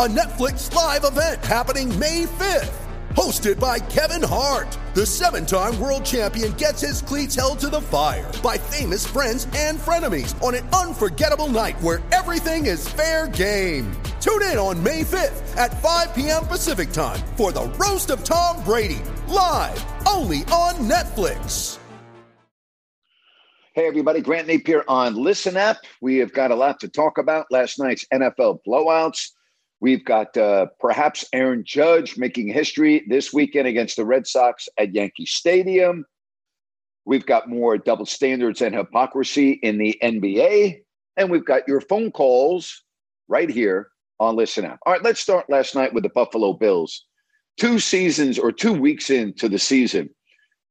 a Netflix live event happening May 5th. Hosted by Kevin Hart, the seven time world champion gets his cleats held to the fire by famous friends and frenemies on an unforgettable night where everything is fair game. Tune in on May 5th at 5 p.m. Pacific time for the Roast of Tom Brady, live only on Netflix. Hey, everybody. Grant Napier on Listen App. We have got a lot to talk about. Last night's NFL blowouts. We've got uh, perhaps Aaron Judge making history this weekend against the Red Sox at Yankee Stadium. We've got more double standards and hypocrisy in the NBA. And we've got your phone calls right here on Listen App. All right, let's start last night with the Buffalo Bills. Two seasons or two weeks into the season,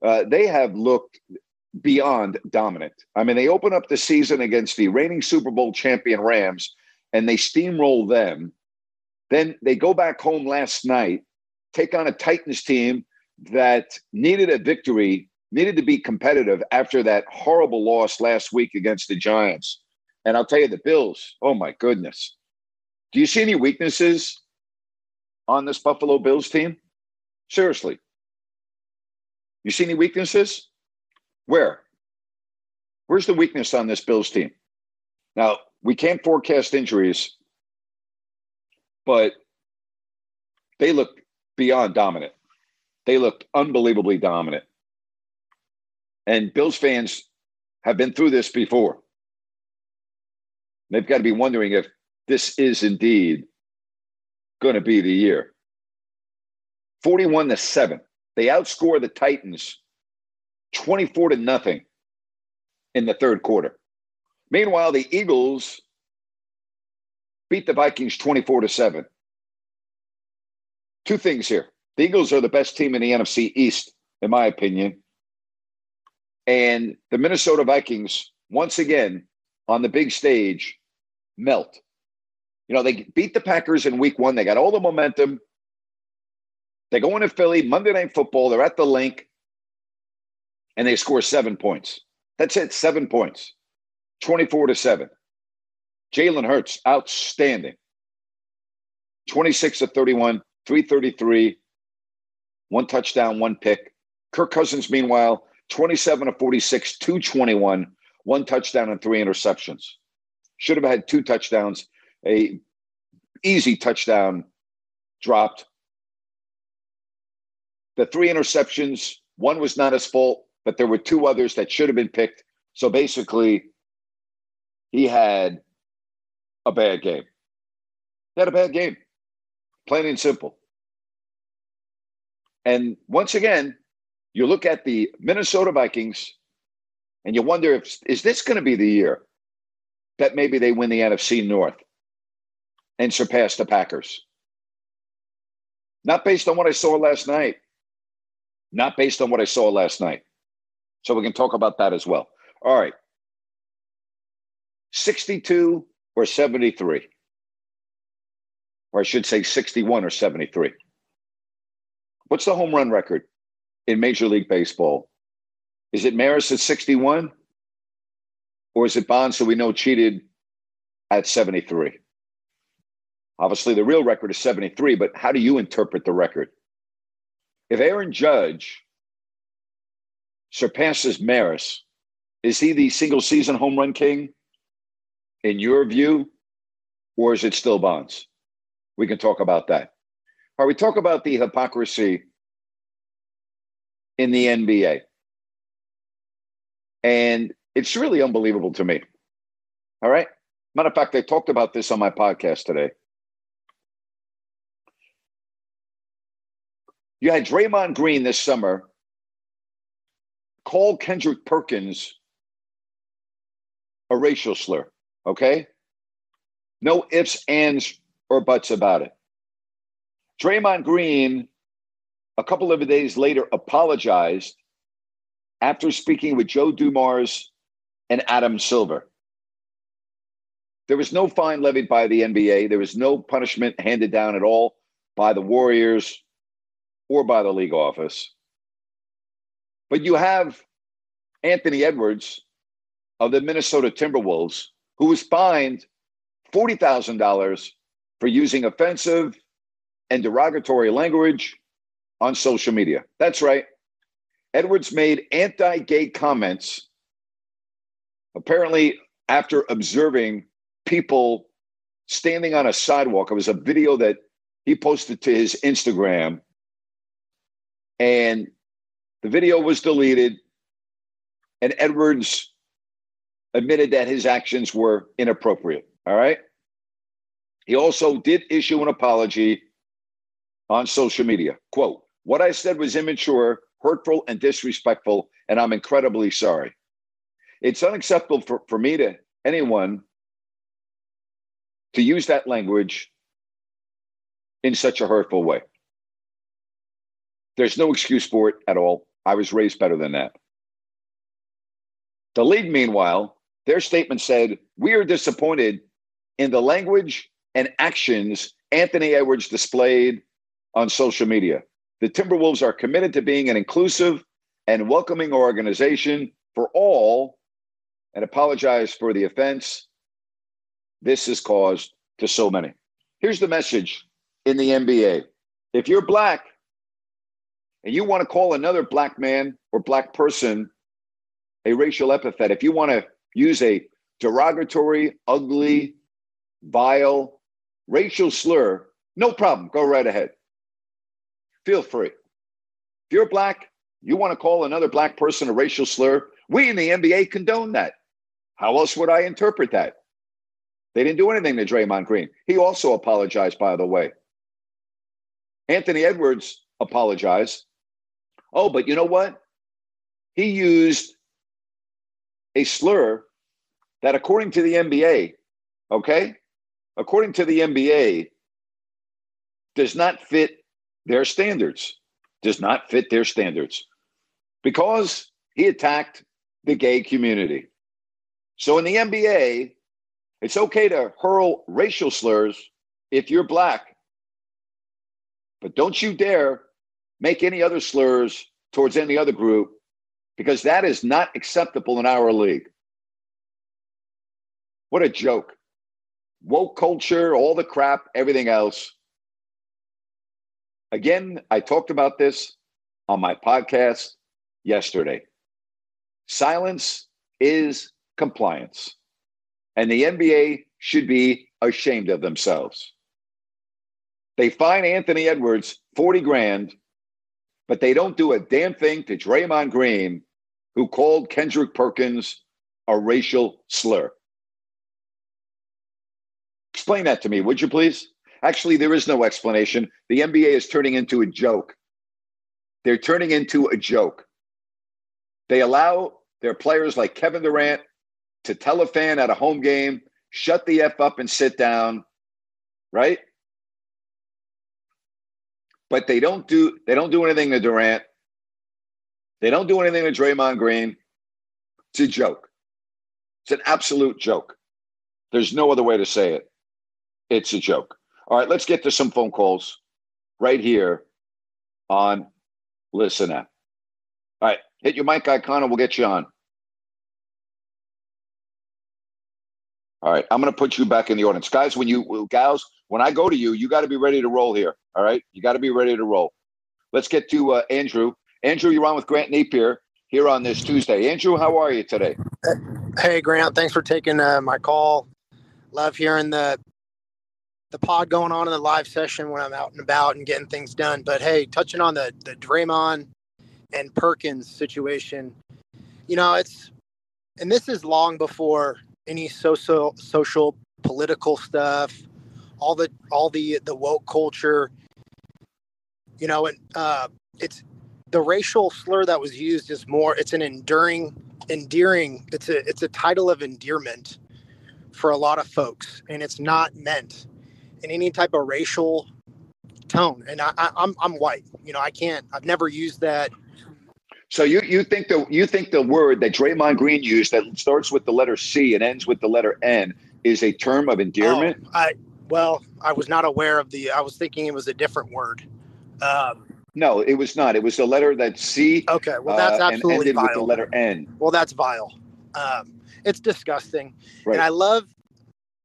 uh, they have looked beyond dominant. I mean, they open up the season against the reigning Super Bowl champion Rams and they steamroll them. Then they go back home last night, take on a Titans team that needed a victory, needed to be competitive after that horrible loss last week against the Giants. And I'll tell you, the Bills, oh my goodness. Do you see any weaknesses on this Buffalo Bills team? Seriously. You see any weaknesses? Where? Where's the weakness on this Bills team? Now, we can't forecast injuries, but they look beyond dominant. They looked unbelievably dominant. And Bills fans have been through this before. They've got to be wondering if this is indeed going to be the year. 41 to 7. They outscore the Titans 24 to nothing in the third quarter. Meanwhile, the Eagles beat the Vikings 24 to 7. Two things here. The Eagles are the best team in the NFC East, in my opinion. And the Minnesota Vikings, once again, on the big stage, melt. You know, they beat the Packers in week one. They got all the momentum. They go into Philly, Monday Night Football. They're at the Linc and they score seven points. That's it, seven points, 24 to seven. Jalen Hurts, outstanding. 26 to 31, 333, one touchdown, one pick. Kirk Cousins, meanwhile, 27 to 46, 221, one touchdown and three interceptions. Should have had two touchdowns. A easy touchdown dropped. The three interceptions, one was not his fault, but there were two others that should have been picked. So basically, he had a bad game. He had a bad game, plain and simple. And once again, you look at the Minnesota Vikings and you wonder if is this going to be the year that maybe they win the NFC North and surpass the Packers? Not based on what I saw last night. Not based on what I saw last night. So we can talk about that as well. All right. 62 or 73? Or I should say 61 or 73. What's the home run record in Major League Baseball? Is it Maris at 61? Or is it Bonds, who we know cheated at 73? Obviously, the real record is 73, but how do you interpret the record? If Aaron Judge surpasses Maris, is he the single season home run king in your view, or is it still Bonds? We can talk about that. All right, we talk about the hypocrisy in the NBA. And it's really unbelievable to me. All right. Matter of fact, I talked about this on my podcast today. You had Draymond Green this summer call Kendrick Perkins a racial slur. Okay? No ifs, ands, or buts about it. Draymond Green, a couple of days later, apologized after speaking with Joe Dumars and Adam Silver. There was no fine levied by the NBA. There was no punishment handed down at all by the Warriors or by the league office. But you have Anthony Edwards of the Minnesota Timberwolves, who was fined $40,000 for using offensive and derogatory language on social media. That's right. Edwards made anti gay comments, apparently, after observing people standing on a sidewalk. It was a video that he posted to his Instagram. And the video was deleted. And Edwards admitted that his actions were inappropriate. All right. He also did issue an apology on social media. Quote, what I said was immature, hurtful, and disrespectful, and I'm incredibly sorry. It's unacceptable for, for me to anyone to use that language in such a hurtful way. There's no excuse for it at all. I was raised better than that. The league, meanwhile, their statement said, We are disappointed in the language and actions Anthony Edwards displayed on social media. The Timberwolves are committed to being an inclusive and welcoming organization for all and apologize for the offense this has caused to so many. Here's the message in the NBA if you're black and you want to call another black man or black person a racial epithet, if you want to use a derogatory, ugly, vile, racial slur, no problem. Go right ahead. Feel free. If you're black, you want to call another black person a racial slur, we in the NBA condone that. How else would I interpret that? They didn't do anything to Draymond Green. He also apologized, by the way. Anthony Edwards apologized. Oh, but you know what? He used a slur that, according to the NBA, okay, according to the NBA, does not fit their standards, does not fit their standards because he attacked the gay community. So in the NBA, it's okay to hurl racial slurs if you're black, but don't you dare make any other slurs towards any other group because that is not acceptable in our league. What a joke. Woke culture, all the crap, everything else. Again, I talked about this on my podcast yesterday. Silence is compliance. And the NBA should be ashamed of themselves. They fine Anthony Edwards 40 grand, but they don't do a damn thing to Draymond Green, who called Kendrick Perkins a racial slur. Explain that to me, would you please? Actually, there is no explanation. The NBA is turning into a joke. They're turning into a joke. They allow their players like Kevin Durant to tell a fan at a home game, shut the F up and sit down, right? But they don't do they don't do anything to Durant. They don't do anything to Draymond Green. It's a joke. It's an absolute joke. There's no other way to say it. It's a joke. All right, let's get to some phone calls right here on Listen Up. All right, hit your mic icon and we'll get you on. All right, I'm going to put you back in the audience, guys. When you gals, when I go to you, you got to be ready to roll here. All right, you got to be ready to roll. Let's get to uh, Andrew. Andrew, you're on with Grant Napier here on this Tuesday. Andrew, how are you today? Hey, Grant. Thanks for taking uh, my call. Love hearing the the pod going on in the live session when I'm out and about and getting things done. But hey, touching on the the Draymond and Perkins situation, you know, it's and this is long before any social social political stuff, all the all the the woke culture. You know, and uh, it's the racial slur that was used is more it's an enduring endearing it's a it's a title of endearment for a lot of folks and it's not meant in any type of racial tone and I, I i'm i'm white you know i can't i've never used that So you you think the you think the word that Draymond Green used that starts with the letter C and ends with the letter N is a term of endearment? Oh, I well, I was not aware of the. I was thinking it was a different word. Um, No, it was not. It was the letter that C okay, well that's uh, and absolutely ended with the letter N. Well, that's vile. Um, it's disgusting, Right. and I love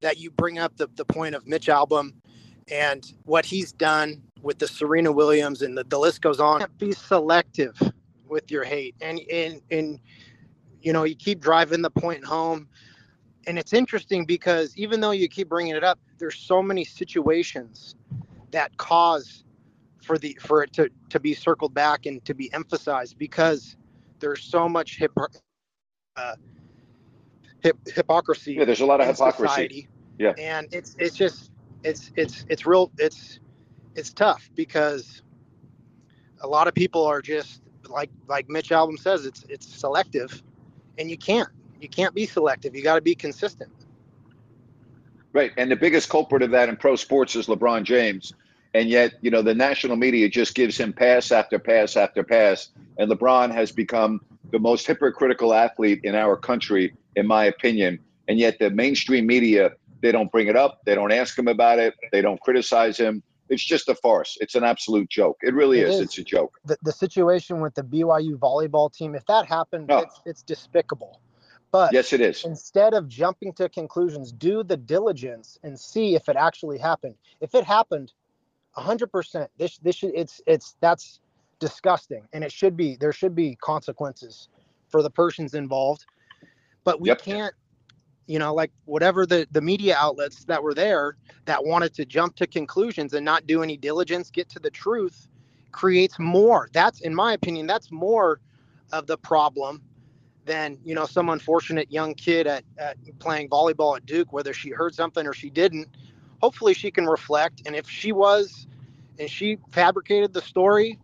that you bring up the the point of Mitch Albom and what he's done with the Serena Williams, and the, the list goes on. Be selective with your hate, and and and you know you keep driving the point home. And it's interesting because even though you keep bringing it up, there's so many situations that cause for the for it to to be circled back and to be emphasized because there's so much hip, uh, hip hypocrisy Yeah, there's a lot of hypocrisy. society. Yeah. and it's it's just it's it's it's real it's it's tough because a lot of people are just like like Mitch Albom says it's it's selective, and you can't you can't be selective. You got to be consistent. Right. And the biggest culprit of that in pro sports is LeBron James. And yet, you know, the national media just gives him pass after pass after pass. And LeBron has become the most hypocritical athlete in our country, in my opinion. And yet, the mainstream media, they don't bring it up. They don't ask him about it. They don't criticize him. It's just a farce. It's an absolute joke. It really It is. is. It's a joke. The, the situation with the BYU volleyball team, if that happened, Oh. it's, it's despicable. But Yes, it is. instead of jumping to conclusions, do the diligence and see if it actually happened. If it happened, hundred percent, this this should it's it's that's disgusting, and it should be there should be consequences for the persons involved. But we Yep. can't, you know, like whatever the the media outlets that were there that wanted to jump to conclusions and not do any diligence, get to the truth, creates more. That's in my opinion, that's more of the problem than you know some unfortunate young kid at, at playing volleyball at Duke, whether she heard something or she didn't. Hopefully, she can reflect, and if she was, and she fabricated the story,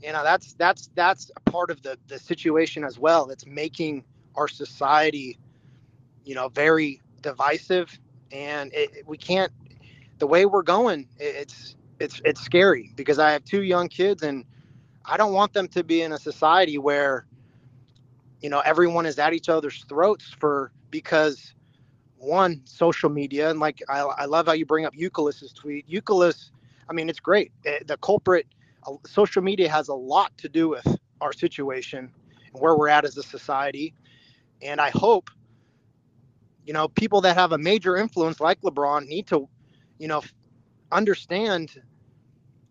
you know that's that's that's a part of the the situation as well. That's making our society, you know, very divisive, and it, it- we can't. The way we're going, it, it's it's it's scary because I have two young kids, and I don't want them to be in a society where you know everyone is at each other's throats for because one social media and like I, I love how you bring up Eucalyptus's tweet. Eucalyptus, I mean it's great. Eh, The culprit, uh, social media has a lot to do with our situation and where we're at as a society. And I hope, you know, people that have a major influence like LeBron need to, you know, understand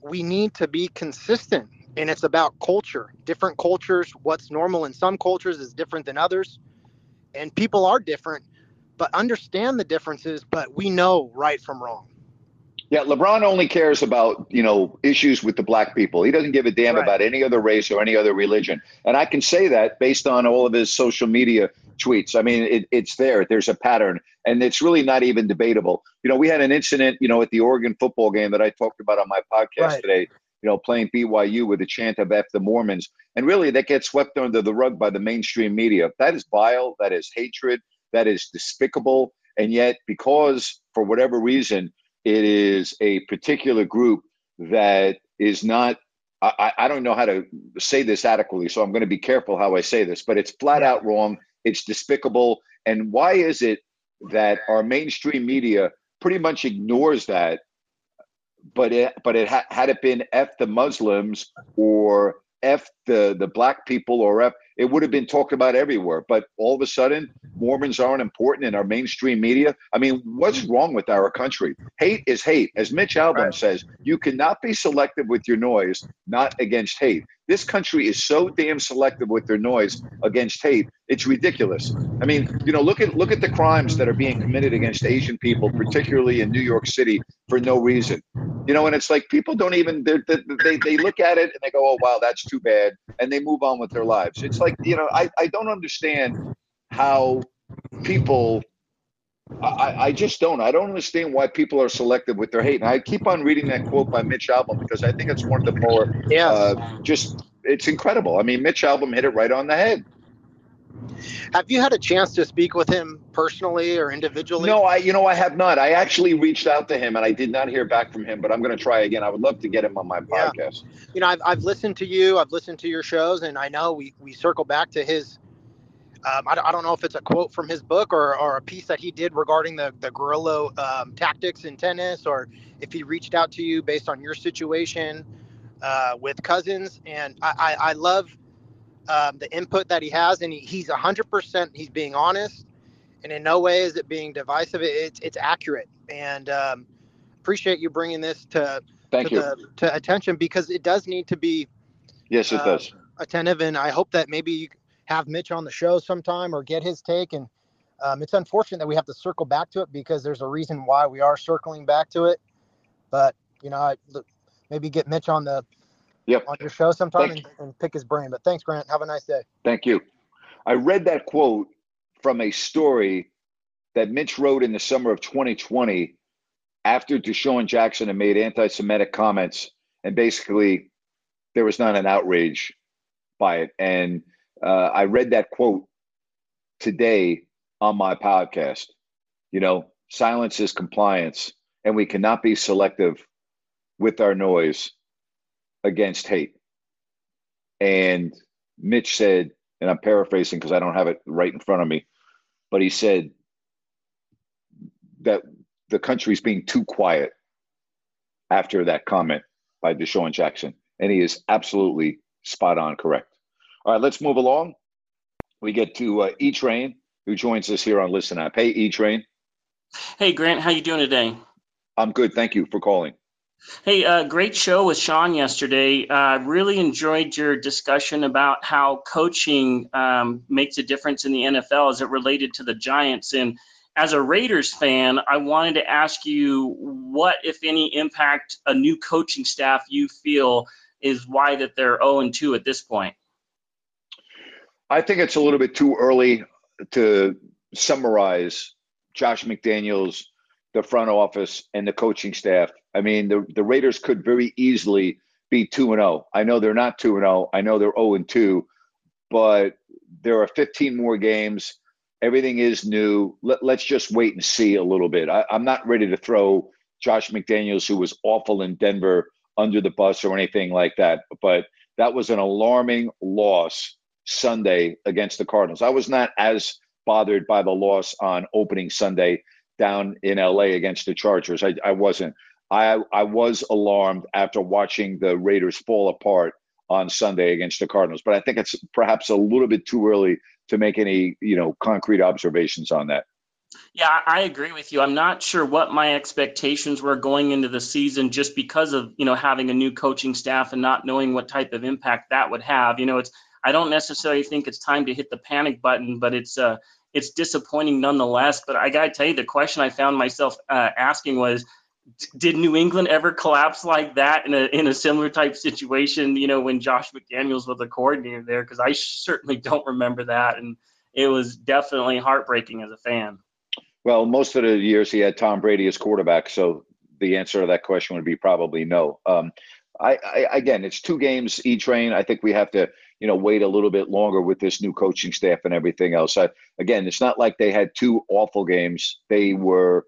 we need to be consistent and it's about culture different cultures what's normal in some cultures is different than others and people are different but understand the differences but we know right from wrong Yeah, LeBron only cares about, you know, issues with the black people. He doesn't give a damn Right. about any other race or any other religion. And I can say that based on all of his social media tweets. I mean, it, it's there. There's a pattern, and it's really not even debatable. You know, we had an incident, you know, at the Oregon football game that I talked about on my podcast Right. today, you know, playing BYU with a chant of F the Mormons. And really, that gets swept under the rug by the mainstream media. That is vile. That is hatred. That is despicable. And yet, because for whatever reason, it is a particular group that is not I, I don't know how to say this adequately so i'm going to be careful how i say this but it's flat out wrong it's despicable and why is it that our mainstream media pretty much ignores that but it but it ha- had it been f the muslims or f the the black people or f it would have been talked about everywhere but all of a sudden mormons aren't important in our mainstream media. I mean what's mm. wrong with our country? Hate is hate. As mitch albom Right. says you cannot be selective with your noise not against hate. This country is so damn selective with their noise against hate it's ridiculous. I mean you know look at look at the crimes that are being committed against asian people particularly in new york city for no reason you know and it's like people don't even they, they, they look at it and they go oh wow that's too bad and they move on with their lives it's like you know i, I don't understand how people I, I just don't. I don't understand why people are selective with their hate. And I keep on reading that quote by Mitch Albom because I think it's one of the more yeah uh, just it's incredible. I mean, Mitch Albom hit it right on the head. Have you had a chance to speak with him personally or individually? No, I you know I have not. I actually reached out to him and I did not hear back from him, but I'm going to try again. I would love to get him on my podcast. Yeah. you know, I've, I've listened to you, I've listened to your shows, and I know we, we circle back to his. Um, I, don't- I don't know if it's a quote from his book or, or a piece that he did regarding the, the guerrilla um, tactics in tennis, or if he reached out to you based on your situation uh, with Cousins. And I, I, I love um, the input that he has, and he, he's 100%, he's being honest, and in no way is it being divisive. It, it's, it's accurate. And um, appreciate you bringing this to, Thank to, you. The, to attention because it does need to be yes, it uh, does. attentive, and I hope that maybe you have Mitch on the show sometime or get his take. And um, it's unfortunate that we have to circle back to it because there's a reason why we are circling back to it. But you know, I, look, maybe get Mitch on the Yep. on your show sometime and, and pick his brain. But thanks, Grant. Have a nice day. Thank you. I read that quote from a story that Mitch wrote in the summer of 2020 after DeSean Jackson had made anti Semitic comments. And basically, there was not an outrage by it. And uh, I read that quote today on my podcast. You know, silence is compliance, and we cannot be selective with our noise against hate. And Mitch said, and I'm paraphrasing because I don't have it right in front of me, but he said that the country's being too quiet after that comment by DeSean Jackson. And he is absolutely spot on correct. All right, let's move along. We get to uh, E Train, who joins us here on Listen App. Hey, E Train. Hey Grant, how you doing today? I'm good. Thank you for calling. Hey, uh, great show with Sean yesterday. Uh, really enjoyed your discussion about how coaching um, makes a difference in the NFL as it related to the Giants. And as a Raiders fan, I wanted to ask you what, if any, impact a new coaching staff you feel is why that they're 0 2 at this point. I think it's a little bit too early to summarize Josh McDaniels, the front office, and the coaching staff. I mean, the, the Raiders could very easily be 2 and 0. I know they're not 2 and 0. I know they're 0 and 2, but there are 15 more games. Everything is new. Let, let's just wait and see a little bit. I, I'm not ready to throw Josh McDaniels, who was awful in Denver, under the bus or anything like that. But that was an alarming loss Sunday against the Cardinals. I was not as bothered by the loss on opening Sunday down in LA against the Chargers. I, I wasn't. I I was alarmed after watching the Raiders fall apart on Sunday against the Cardinals. But I think it's perhaps a little bit too early to make any you know concrete observations on that. Yeah, I agree with you. I'm not sure what my expectations were going into the season just because of, you know, having a new coaching staff and not knowing what type of impact that would have. You know, it's I don't necessarily think it's time to hit the panic button, but it's uh it's disappointing nonetheless. But I got to tell you, the question I found myself uh, asking was, did New England ever collapse like that in a in a similar type situation? You know, when Josh McDaniels was the coordinator there, because I certainly don't remember that, and it was definitely heartbreaking as a fan. Well, most of the years he had Tom Brady as quarterback, so the answer to that question would be probably no. Um, I, I again, it's two games each train. I think we have to, you know, wait a little bit longer with this new coaching staff and everything else. I, again, it's not like they had two awful games. They were,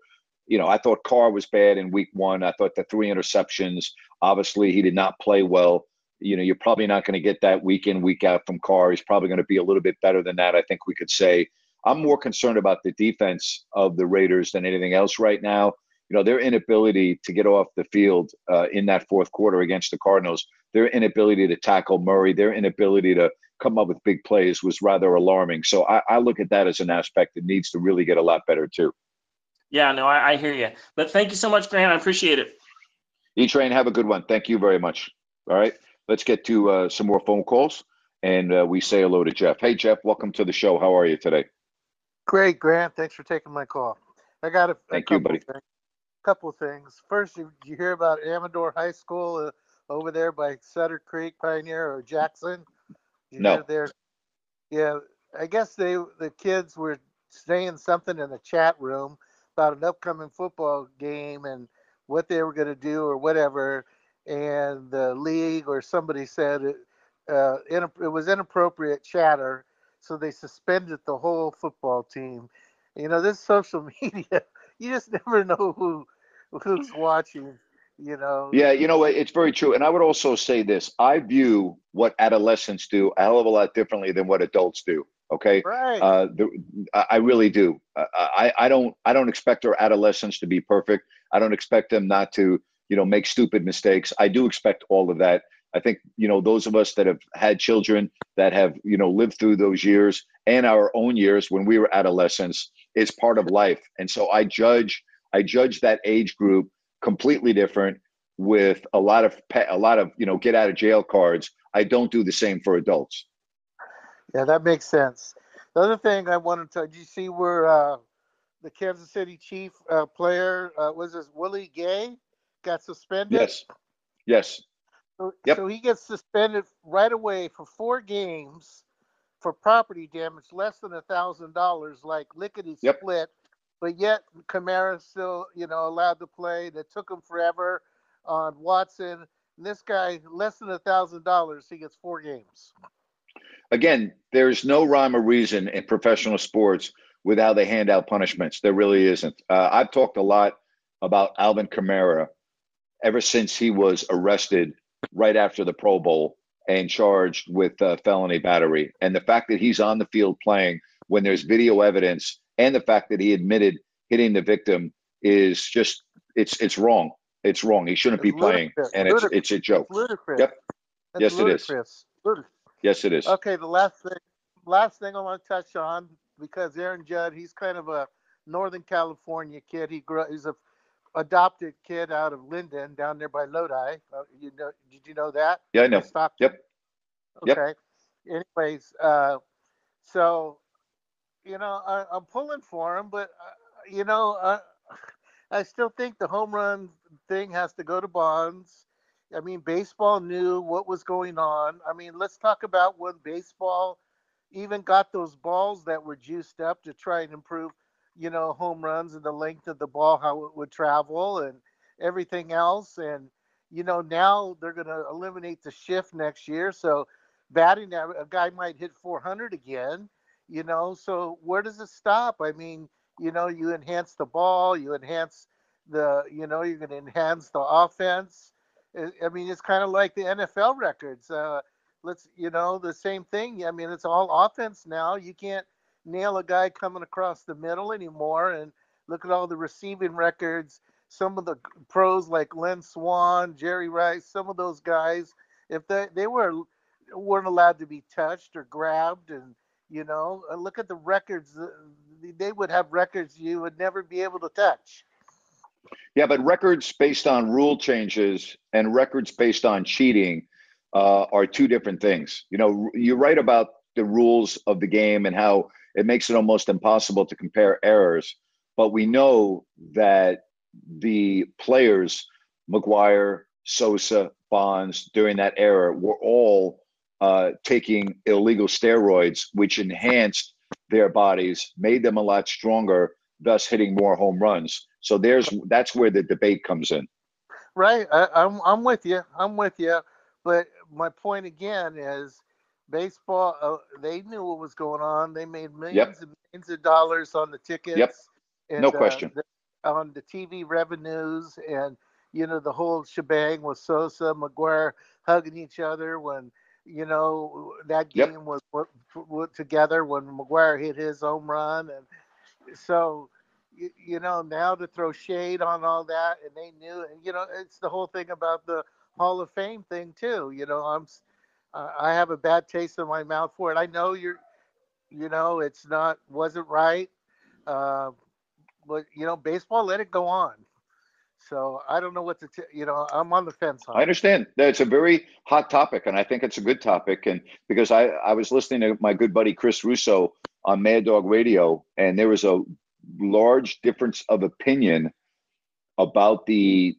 you know, I thought Carr was bad in week one. I thought the three interceptions. Obviously, he did not play well. You know, you're probably not going to get that week in, week out from Carr. He's probably going to be a little bit better than that. I think we could say. I'm more concerned about the defense of the Raiders than anything else right now. You know, their inability to get off the field uh, in that fourth quarter against the Cardinals, their inability to tackle Murray, their inability to come up with big plays was rather alarming. So I, I look at that as an aspect that needs to really get a lot better too. Yeah, no, I, I hear you. But thank you so much, Grant. I appreciate it. E Train, have a good one. Thank you very much. All right, let's get to uh, some more phone calls, and uh, we say hello to Jeff. Hey, Jeff, welcome to the show. How are you today? Great, Grant. Thanks for taking my call. I got a, a Thank you, buddy. Things, couple of things. First, you, you hear about Amador High School uh, over there by Sutter Creek, Pioneer, or Jackson? You No. There, yeah. I guess they the kids were saying something in the chat room about an upcoming football game and what they were going to do or whatever, and the league or somebody said, uh, in, it was inappropriate chatter, so they suspended the whole football team. You know, this social media, you just never know who who's watching. You know. Yeah, you know it's very true, and I would also say this: I view what adolescents do a hell of a lot differently than what adults do. Okay, right. Uh, the, I really do. I, I don't I don't expect our adolescents to be perfect. I don't expect them not to you know make stupid mistakes. I do expect all of that. I think you know those of us that have had children that have you know lived through those years and our own years when we were adolescents is part of life, and so I judge I judge that age group completely different with a lot of a lot of you know get out of jail cards. I don't do the same for adults. Yeah, that makes sense. The other thing I wanted to, did you see where uh, the Kansas City Chief uh, player uh, was this Willie Gay got suspended? Yes. Yes. So, yep. so he gets suspended right away for four games for property damage less than a thousand dollars, like lickety split. Yep but yet Kamara still, you know, allowed to play. That took him forever on Watson. And this guy, less than a thousand dollars, he gets four games. Again, there's no rhyme or reason in professional sports with how they hand out punishments. There really isn't. Uh, I've talked a lot about Alvin Kamara ever since he was arrested right after the Pro Bowl and charged with uh, felony battery. And the fact that he's on the field playing when there's video evidence and the fact that he admitted hitting the victim is just it's it's wrong. It's wrong. He shouldn't it's be playing, and it's it's a joke. It's ludicrous. Yep. That's yes, ludicrous. it is. Ludicrous. Yes, it is. Okay, the last thing, last thing I want to touch on because Aaron Judd, he's kind of a Northern California kid. He grew, he's a adopted kid out of Linden, down there by Lodi. Uh, you know, did you know that? Yeah, I know. Yep. Okay. Yep. Anyways, uh, so you know, I, am pulling for him, but uh, you know, I, I still think the home run thing has to go to Bonds. I mean, baseball knew what was going on. I mean, let's talk about when baseball even got those balls that were juiced up to try and improve, you know, home runs and the length of the ball, how it would travel, and everything else. And you know, now they're going to eliminate the shift next year, so batting a guy might hit 400 again you know so where does it stop? I mean you know you enhance the ball you enhance the you know you're going to enhance the offense. I mean it's kind of like the nfl records uh let's you know the same thing. I mean it's all offense now. You can't nail a guy coming across the middle anymore and look at all the receiving records. Some of the pros like Lynn Swann, Jerry Rice, some of those guys, if they, they were weren't allowed to be touched or grabbed and you know, uh, look at the records. Uh, they would have records you would never be able to touch. Yeah, but records based on rule changes and records based on cheating uh, are two different things. You know, you're right about the rules of the game and how it makes it almost impossible to compare errors. But we know that the players, McGwire, Sosa, Bonds, during that era were all uh, taking illegal steroids, which enhanced their bodies, made them a lot stronger, thus hitting more home runs. So there's that's where the debate comes in. Right, I, I'm I'm with you. I'm with you. But my point again is, baseball. Uh, they knew what was going on. They made millions yep. and millions of dollars on the tickets. Yep. And, no question. Uh, the, on the TV revenues and you know the whole shebang with Sosa, McGwire hugging each other when you know that game yep. was put, put, together when McGwire hit his home run, and so you, you, know now to throw shade on all that, and they knew, and you know it's the whole thing about the Hall of Fame thing too. You know I'm uh, I have a bad taste in my mouth for it. I know you're, you know it's not wasn't right, uh, but you know baseball let it go on. So I don't know what to, t- you know, I'm on the fence. On I understand. It's a very hot topic, and I think it's a good topic. And because I, I was listening to my good buddy Chris Russo on Mad Dog Radio, and there was a large difference of opinion about the,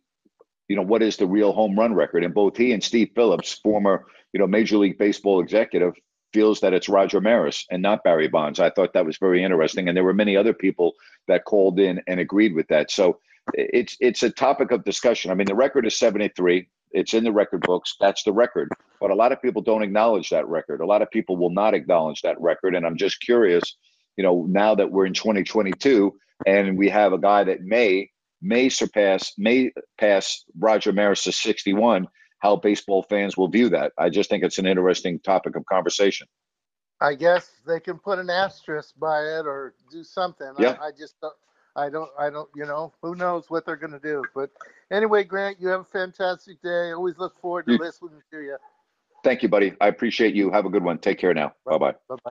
you know, what is the real home run record. And both he and Steve Phillips, former, you know, Major League Baseball executive, feels that it's Roger Maris and not Barry Bonds. I thought that was very interesting, and there were many other people that called in and agreed with that. So it's it's a topic of discussion. I mean, the record is 73. It's in the record books. That's the record. But a lot of people don't acknowledge that record. A lot of people will not acknowledge that record. And I'm just curious, you know, now that we're in 2022 and we have a guy that may may surpass may pass Roger Maris' to 61, how baseball fans will view that. I just think it's an interesting topic of conversation. I guess they can put an asterisk by it or do something. Yeah. I, I just don't, I don't, I don't, you know, who knows what they're going to do. But anyway, Grant, you have a fantastic day. Always look forward to listening to you. Thank you, buddy. I appreciate you. Have a good one. Take care now. Bye bye. Bye bye.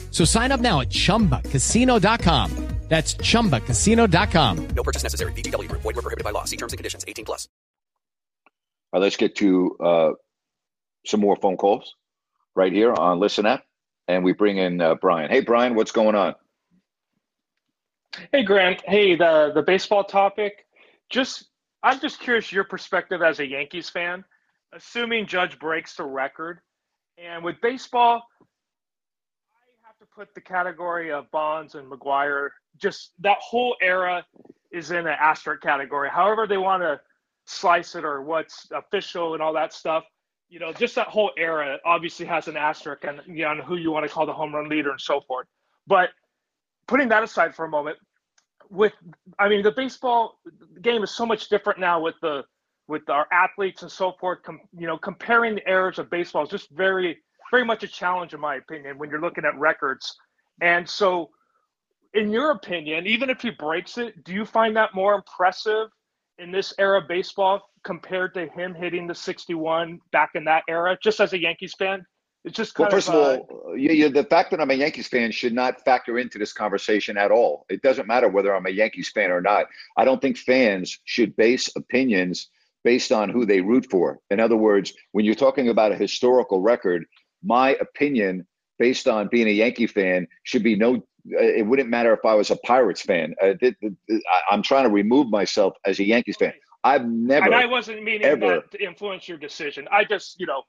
So sign up now at chumbacasino.com. That's chumbacasino.com. No purchase necessary. VGW Group. Void were prohibited by law. See terms and conditions. 18 plus. All right, let's get to uh, some more phone calls right here on Listen App. And we bring in uh, Brian. Hey, Brian, what's going on? Hey Grant, hey the the baseball topic. Just I'm just curious your perspective as a Yankees fan. Assuming Judge breaks the record, and with baseball, I have to put the category of Bonds and McGwire. Just that whole era is in an asterisk category. However they want to slice it or what's official and all that stuff. You know, just that whole era obviously has an asterisk and you know, on who you want to call the home run leader and so forth. But putting that aside for a moment, with I mean the baseball game is so much different now with the with our athletes and so forth. Com, you know, comparing the eras of baseball is just very very much a challenge in my opinion when you're looking at records. And so, in your opinion, even if he breaks it, do you find that more impressive in this era of baseball compared to him hitting the 61 back in that era? Just as a Yankees fan, it's just Well, first of uh, all, you, you, the fact that I'm a Yankees fan should not factor into this conversation at all. It doesn't matter whether I'm a Yankees fan or not. I don't think fans should base opinions based on who they root for. In other words, when you're talking about a historical record, my opinion based on being a Yankee fan should be no. It wouldn't matter if I was a Pirates fan. Uh, th- th- th- I'm trying to remove myself as a Yankees fan. I've never. and I wasn't meaning ever- that to influence your decision. I just, you know,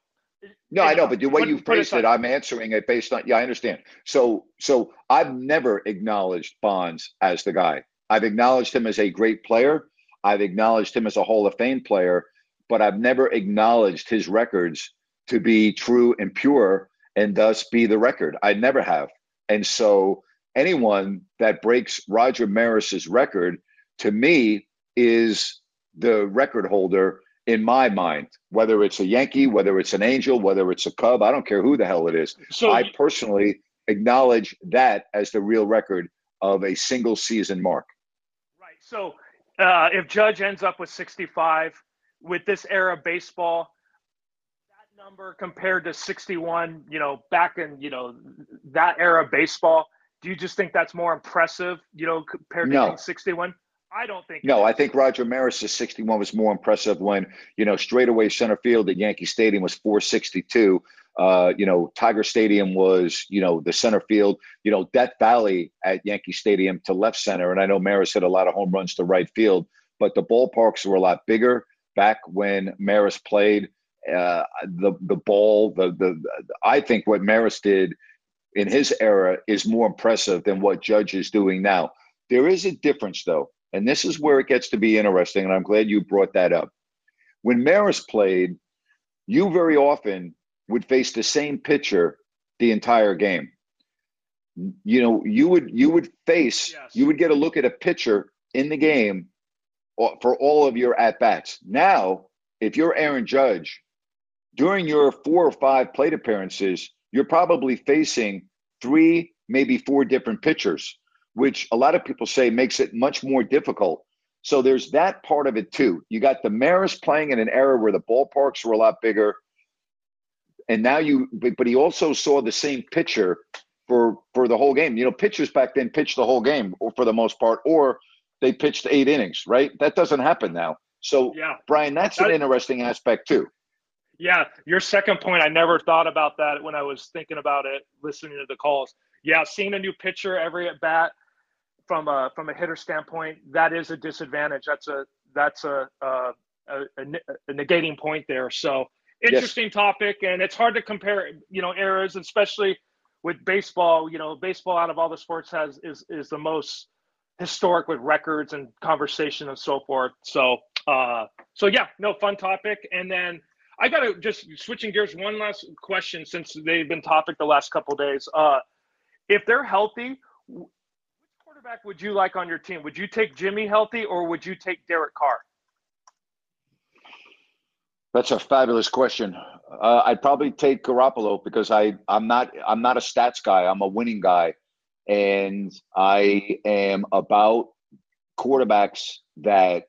No, I know, but the way you phrased it, I'm answering it based on. Yeah, I understand. So, so I've never acknowledged Bonds as the guy. I've acknowledged him as a great player. I've acknowledged him as a Hall of Fame player, but I've never acknowledged his records to be true and pure, and thus be the record. I never have. And so, anyone that breaks Roger Maris's record, to me, is the record holder in my mind, whether it's a Yankee, whether it's an Angel, whether it's a Cub, I don't care who the hell it is. So I personally acknowledge that as the real record of a single season mark. Right. So uh, if Judge ends up with 65 with this era of baseball, number compared to 61, you know, back in, you know, that era of baseball, do you just think that's more impressive, you know, compared to No. 61? I don't think. No, I think Roger Maris's 61 was more impressive when, you know, straightaway center field at Yankee Stadium was 462. Uh, you know, Tiger Stadium was, you know, the center field, you know, Death Valley at Yankee Stadium to left center. And I know Maris hit a lot of home runs to right field, but the ballparks were a lot bigger back when Maris played. Uh, the the ball, the the I think what Maris did in his era is more impressive than what Judge is doing now. There is a difference though, and this is where it gets to be interesting, and I'm glad you brought that up. When Maris played, you very often would face the same pitcher the entire game. You know, you would you would face you would get a look at a pitcher in the game for all of your at bats. Now, if you're Aaron Judge, during your four or five plate appearances, you're probably facing three, maybe four different pitchers, which a lot of people say makes it much more difficult. So there's that part of it too. You got the Maris playing in an era where the ballparks were a lot bigger. And now you, but, but he also saw the same pitcher for for the whole game. You know, pitchers back then pitched the whole game or for the most part, or they pitched eight innings, right? That doesn't happen now. So, Yeah. Brian, that's an interesting aspect too. Yeah, your second point, I never thought about that when I was thinking about it, listening to the calls. Yeah, seeing a new pitcher every at bat from a from a hitter standpoint, that is a disadvantage. That's a that's a a, a, a negating point there. So interesting topic, and it's hard to compare, you know, eras, especially with baseball. You know, baseball out of all the sports has is is the most historic with records and conversation and so forth. So uh, so yeah, no fun topic, and then. I got to just switching gears. One last question, since they've been topic the last couple days. Uh, if they're healthy, which quarterback would you like on your team? Would you take Jimmy healthy, or would you take Derek Carr? That's a fabulous question. Uh, I'd probably take Garoppolo because I I'm not I'm not a stats guy. I'm a winning guy, and I am about quarterbacks that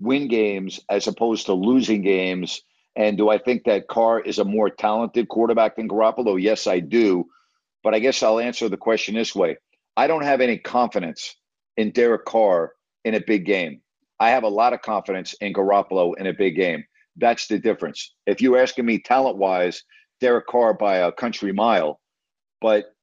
win games as opposed to losing games. And do I think that Carr is a more talented quarterback than Garoppolo? Yes, I do. But I guess I'll answer the question this way: I don't have any confidence in Derek Carr in a big game. I have a lot of confidence in Garoppolo in a big game. That's the difference. If you're asking me talent wise, Derek Carr by a country mile, but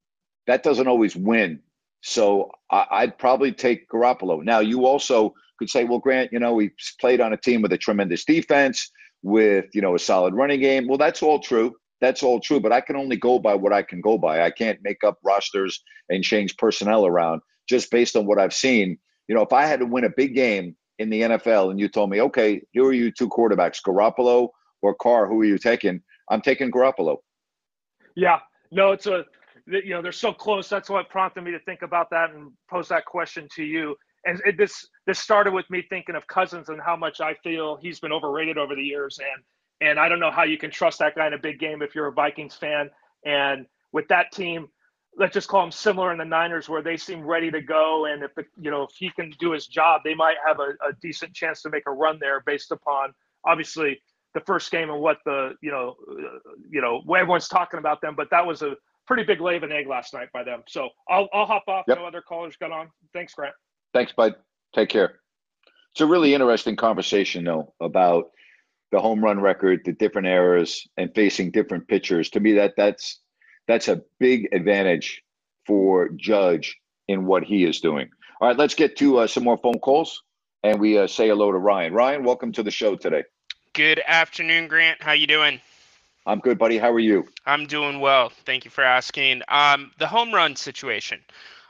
that doesn't always win. So I, I'd probably take Garoppolo. Now, you also could say, well, Grant, you know, he played on a team with a tremendous defense, with, you know, a solid running game. Well, that's all true. That's all true. But I can only go by what I can go by. I can't make up rosters and change personnel around just based on what I've seen. You know, if I had to win a big game in the NFL and you told me, okay, here are you two quarterbacks, Garoppolo or Carr, who are you taking? I'm taking Garoppolo. Yeah, no, it's a you know they're so close. That's what prompted me to think about that and pose that question to you. And it, this this started with me thinking of Cousins and how much I feel he's been overrated over the years. And and I don't know how you can trust that guy in a big game if you're a Vikings fan. And with that team, let's just call them similar in the Niners, where they seem ready to go. And if the, you know if he can do his job, they might have a, a decent chance to make a run there, based upon obviously the first game and what the you know uh, you know what everyone's talking about them. But that was a pretty big lay of an egg last night by them. So I'll I'll hop off. Yep. No other callers got on. Thanks, Grant. Thanks, bud. Take care. It's a really interesting conversation, though, about the home run record, the different eras, and facing different pitchers. To me, that that's that's a big advantage for Judge in what he is doing. All right, let's get to uh, some more phone calls, and we uh, say hello to Ryan. Ryan, welcome to the show today. Good afternoon, Grant. How you doing? I'm good, buddy. How are you? I'm doing well. Thank you for asking. Um, the home run situation.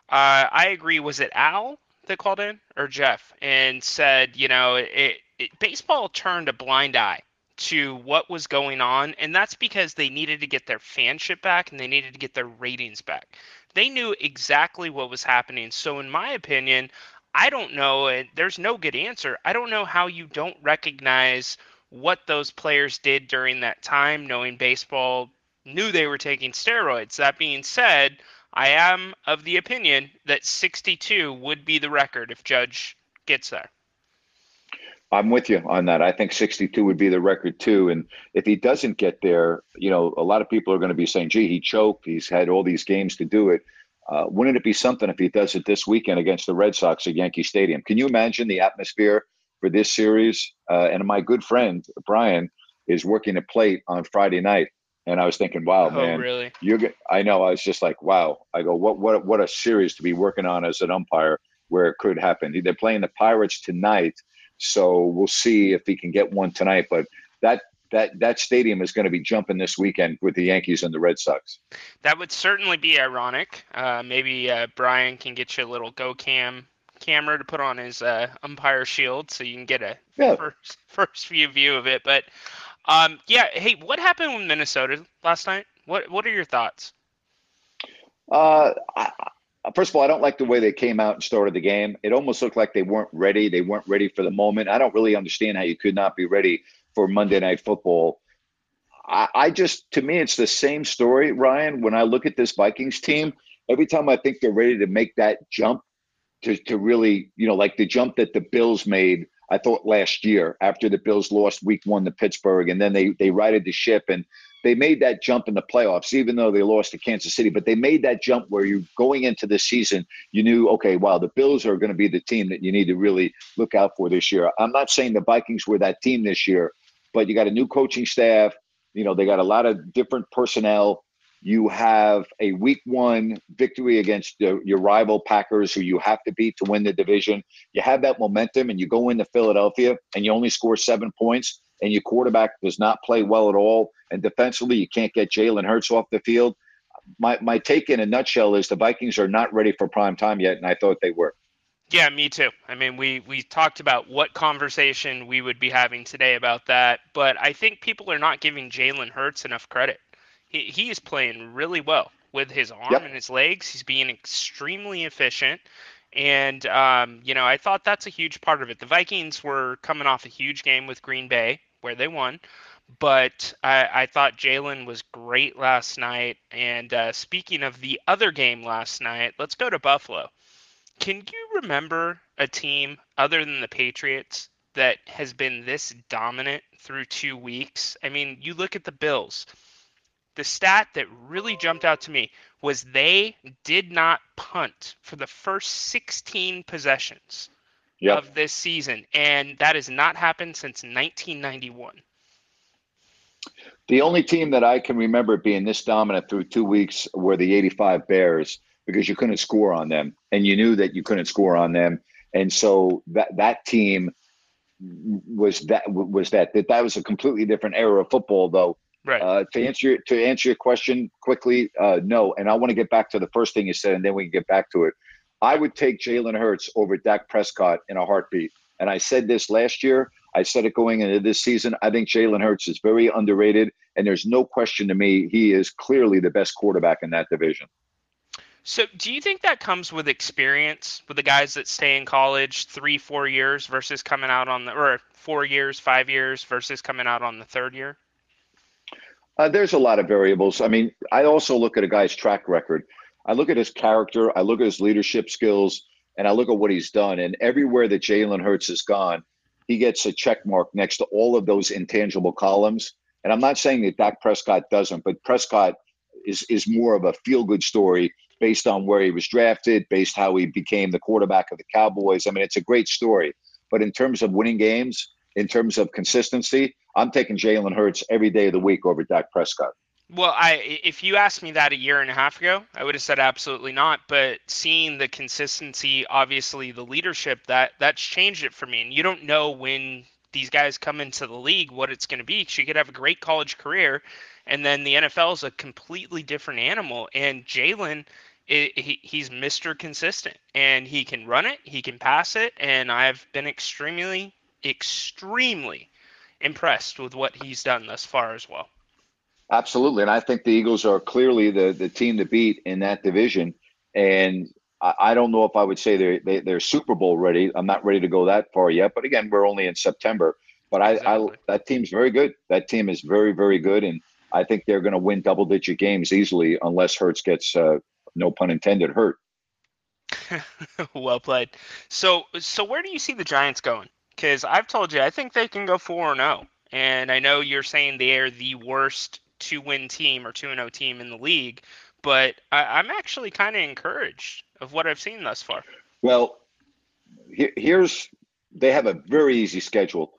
Uh, I agree. Was it Al that called in or Jeff and said, you know, it, it, baseball turned a blind eye to what was going on, and that's because they needed to get their fanship back and they needed to get their ratings back. They knew exactly what was happening. So, in my opinion, I don't know, and there's no good answer. I don't know how you don't recognize what those players did during that time, knowing baseball knew they were taking steroids. That being said, I am of the opinion that 62 would be the record if Judge gets there. I'm with you on that. I think 62 would be the record too. And if he doesn't get there, you know, a lot of people are going to be saying, gee, he choked. He's had all these games to do it. Uh, wouldn't it be something if he does it this weekend against the Red Sox at Yankee Stadium? Can you imagine the atmosphere for this series? Uh, and my good friend, Brian, is working a plate on Friday night. And I was thinking, wow, Oh, man, really? you're. g- I know. I was just like, wow. I go, what, what, what a series to be working on as an umpire, where it could happen. They're playing the Pirates tonight, so we'll see if he can get one tonight. But that that that stadium is going to be jumping this weekend with the Yankees and the Red Sox. That would certainly be ironic. Uh, maybe uh, Brian can get you a little Go Cam camera to put on his uh, umpire shield so you can get a Yeah. first first view view of it. But um, yeah, hey, what happened with Minnesota last night? What what are your thoughts? Uh, I, first of all, I don't like the way they came out and started the game. It almost looked like they weren't ready. They weren't ready for the moment. I don't really understand how you could not be ready for Monday Night Football. I, I just, to me, it's the same story, Ryan. When I look at this Vikings team, every time I think they're ready to make that jump to, to really, you know, like the jump that the Bills made, I thought last year after the Bills lost week one to Pittsburgh and then they they righted the ship and they made that jump in the playoffs, even though they lost to Kansas City. But they made that jump where you going into this season, you knew, okay, wow, the Bills are going to be the team that you need to really look out for this year. I'm not saying the Vikings were that team this year, but you got a new coaching staff. You know, they got a lot of different personnel. You have a week one victory against the, your rival Packers, who you have to beat to win the division. You have that momentum, and you go into Philadelphia and you only score seven points, and your quarterback does not play well at all. And defensively, you can't get Jalen Hurts off the field. My, my take in a nutshell is the Vikings are not ready for prime time yet, and I thought they were. Yeah, me too. I mean, we we talked about what conversation we would be having today about that, but I think people are not giving Jalen Hurts enough credit. He he is playing really well with his arm Yep. and his legs. He's being extremely efficient, and um, you know, I thought that's a huge part of it. The Vikings were coming off a huge game with Green Bay where they won, but I, I thought Jalen was great last night. And uh, speaking of the other game last night, let's go to Buffalo. Can you remember a team other than the Patriots that has been this dominant through two weeks? I mean, you look at the Bills. The stat that really jumped out to me was they did not punt for the first 16 possessions Yep. of this season, and that has not happened since 1991. The only team that I can remember being this dominant through two weeks were the 85 Bears because you couldn't score on them and you knew that you couldn't score on them. And so that, that team was that was that that that was a completely different era of football though. Right. Uh, to answer to answer your question quickly, uh, no. And I want to get back to the first thing you said, and then we can get back to it. I would take Jalen Hurts over Dak Prescott in a heartbeat. And I said this last year. I said it going into this season. I think Jalen Hurts is very underrated, and there's no question to me he is clearly the best quarterback in that division. So, do you think that comes with experience with the guys that stay in college three, four years versus coming out on the, or four years, five years versus coming out on the third year? Uh, there's a lot of variables. I mean, I also look at a guy's track record. I look at his character, I look at his leadership skills, and I look at what he's done. And everywhere that Jalen Hurts has gone, he gets a check mark next to all of those intangible columns. And I'm not saying that Dak Prescott doesn't, but Prescott is is more of a feel good story based on where he was drafted, based how he became the quarterback of the Cowboys. I mean, it's a great story. But in terms of winning games, in terms of consistency, I'm taking Jalen Hurts every day of the week over Dak Prescott. Well, I if you asked me that a year and a half ago, I would have said absolutely not. But seeing the consistency, obviously the leadership, that that's changed it for me. And you don't know when these guys come into the league what it's going to be. you could have a great college career, and then the NFL is a completely different animal. And Jalen, he, he's Mr. Consistent, and he can run it, he can pass it, and I've been extremely, extremely impressed with what he's done thus far as well. Absolutely, and I think the Eagles are clearly the the team to beat in that division. And I, I don't know if I would say they're they, they're Super Bowl ready. I'm not ready to go that far yet. But again, we're only in September. But I, I that team's very good. That team is very very good, and I think they're going to win double digit games easily unless Hurts gets uh, no pun intended hurt. well played. So, so where do you see the Giants going? Because I've told you, I think they can go four and zero, and I know you're saying they are the worst two-win team or two and zero team in the league, but I, I'm actually kind of encouraged of what I've seen thus far. Well, here, here's they have a very easy schedule.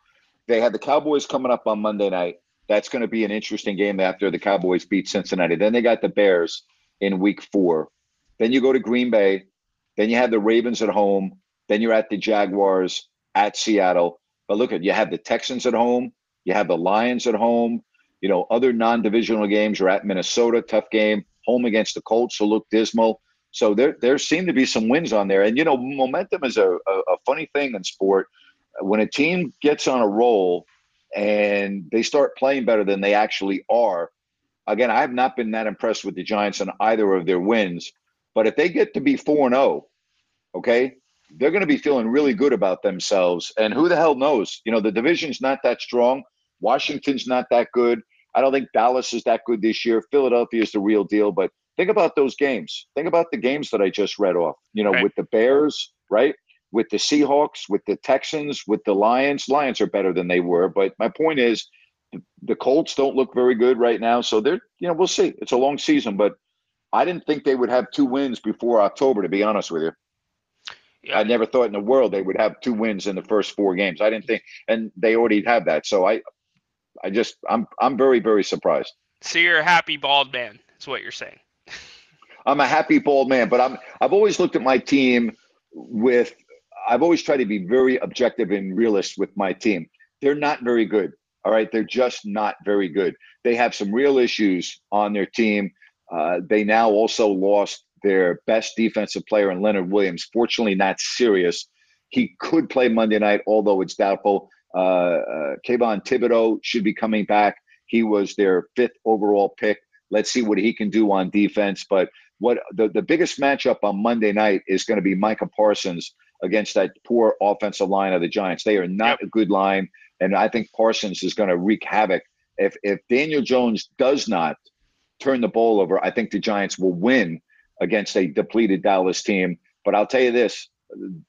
They have the Cowboys coming up on Monday night. That's going to be an interesting game after the Cowboys beat Cincinnati. Then they got the Bears in week four. Then you go to Green Bay. Then you have the Ravens at home. Then you're at the Jaguars at Seattle. But look at you have the Texans at home. You have the Lions at home. You know, other non-divisional games are at Minnesota, tough game. Home against the Colts, so look dismal. So there there seem to be some wins on there. And you know, momentum is a, a, a funny thing in sport. When a team gets on a roll and they start playing better than they actually are, again, I have not been that impressed with the Giants on either of their wins. But if they get to be four and zero, okay, they're going to be feeling really good about themselves. And who the hell knows? You know, the division's not that strong. Washington's not that good. I don't think Dallas is that good this year. Philadelphia is the real deal, but Think about those games. Think about the games that I just read off. You know, Right. with the Bears, right? With the Seahawks, with the Texans, with the Lions. Lions are better than they were, but my point is, the- the Colts don't look very good right now. So they're, you know, we'll see. It's a long season, but I didn't think they would have two wins before October. To be honest with you, I never thought in the world they would have two wins in the first four games. I didn't think, and they already have that. So I, I just, I'm, I'm very, very surprised. So you're a happy bald man, is what you're saying. I'm a happy bald man, but I'm I've always looked at my team with I've always tried to be very objective and realist with my team. They're not very good. All right, they're just not very good. They have some real issues on their team. Uh, they now also lost their best defensive player in Leonard Williams. Fortunately, not serious. He could play Monday night, although it's doubtful. Uh, uh, Kayvon Thibodeaux should be coming back. He was their fifth overall pick. Let's see what he can do on defense. But what the, the biggest matchup on Monday night is going to be Micah Parsons against that poor offensive line of the Giants. They are not a good line, and I think Parsons is going to wreak havoc. If if Daniel Jones does not turn the ball over, I think the Giants will win against a depleted Dallas team. But I'll tell you this: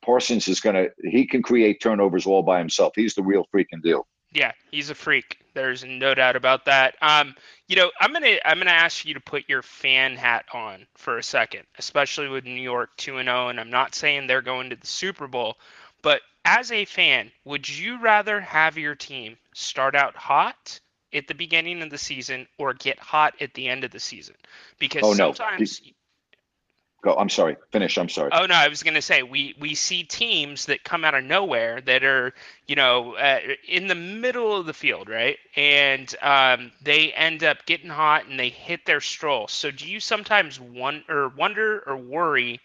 Parsons is going to he can create turnovers all by himself. He's the real freaking deal. Yeah, he's a freak. There's no doubt about that. Um, you know, I'm gonna I'm gonna ask you to put your fan hat on for a second, especially with New York two and zero. And I'm not saying they're going to the Super Bowl, but as a fan, would you rather have your team start out hot at the beginning of the season or get hot at the end of the season? Because Oh, no. sometimes Go. I'm sorry. Finish. I'm sorry. Oh no, I was going to say we we see teams that come out of nowhere that are you know uh, in the middle of the field, right? And um, they end up getting hot and they hit their stroll. So do you sometimes won- or wonder or worry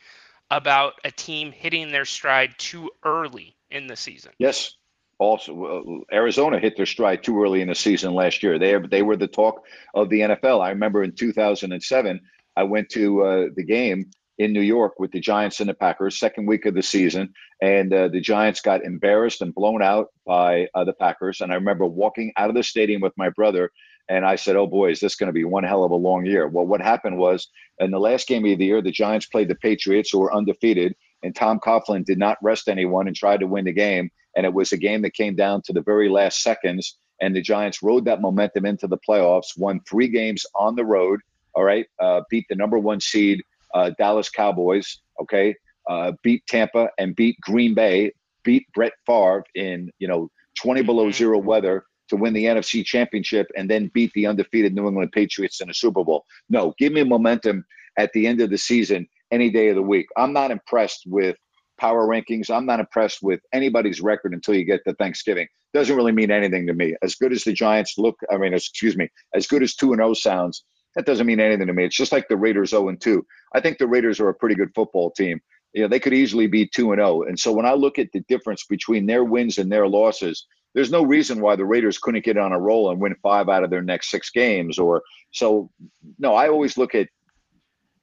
about a team hitting their stride too early in the season? Yes. Also, uh, Arizona hit their stride too early in the season last year. They they were the talk of the NFL. I remember in 2007, I went to uh, the game in New York with the Giants and the Packers, second week of the season, and uh, the Giants got embarrassed and blown out by uh, the Packers. And I remember walking out of the stadium with my brother, and I said, "Oh boy, is this going to be one hell of a long year?" Well, what happened was in the last game of the year, the Giants played the Patriots, who were undefeated, and Tom Coughlin did not rest anyone and tried to win the game. And it was a game that came down to the very last seconds, and the Giants rode that momentum into the playoffs, won three games on the road. All right, uh, beat the number one seed uh, Dallas Cowboys. Okay, uh, beat Tampa and beat Green Bay. Beat Brett Favre in you know 20 below zero weather to win the NFC Championship, and then beat the undefeated New England Patriots in a Super Bowl. No, give me momentum at the end of the season, any day of the week. I'm not impressed with power rankings. I'm not impressed with anybody's record until you get to Thanksgiving. Doesn't really mean anything to me. As good as the Giants look, I mean, excuse me, as good as 2 and 0 sounds, that doesn't mean anything to me. It's just like the Raiders 0 and 2. I think the Raiders are a pretty good football team. You know, they could easily be 2 and 0. And so when I look at the difference between their wins and their losses, there's no reason why the Raiders couldn't get on a roll and win 5 out of their next 6 games or so no, I always look at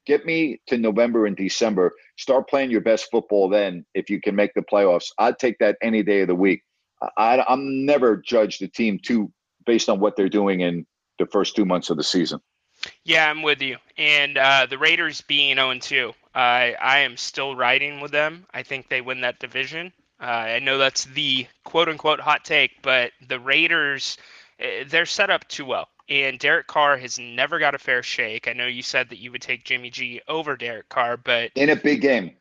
get me to November and December. Start playing your best football then if you can make the playoffs. I'd take that any day of the week. I, I'm never judged the team too based on what they're doing in the first two months of the season. Yeah, I'm with you. And uh, the Raiders being 0 2, I I am still riding with them. I think they win that division. Uh, I know that's the quote unquote hot take, but the Raiders, eh, they're set up too well. And Derek Carr has never got a fair shake. I know you said that you would take Jimmy G over Derek Carr, but In a big game,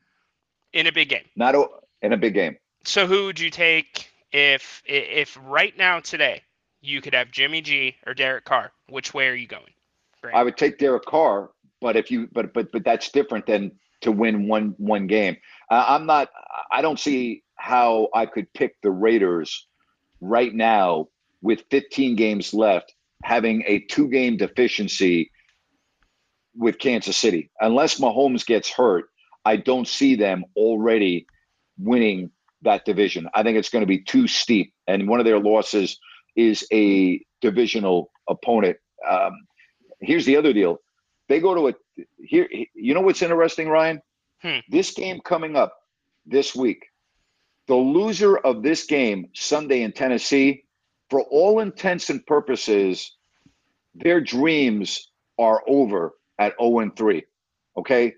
in a big game. not a, in a big game. So who would you take if if right now today you could have Jimmy G or Derek Carr? Which way are you going? Great. I would take Derek Carr, but if you but but but that's different than to win one one game. Uh, I'm not. I don't see how I could pick the Raiders right now with 15 games left, having a two game deficiency with Kansas City. Unless Mahomes gets hurt, I don't see them already winning that division. I think it's going to be too steep, and one of their losses is a divisional opponent. Um, here's the other deal: they go to a here. You know what's interesting, Ryan? Hmm. This game coming up this week, the loser of this game Sunday in Tennessee, for all intents and purposes, their dreams are over at 0 and 3. Okay.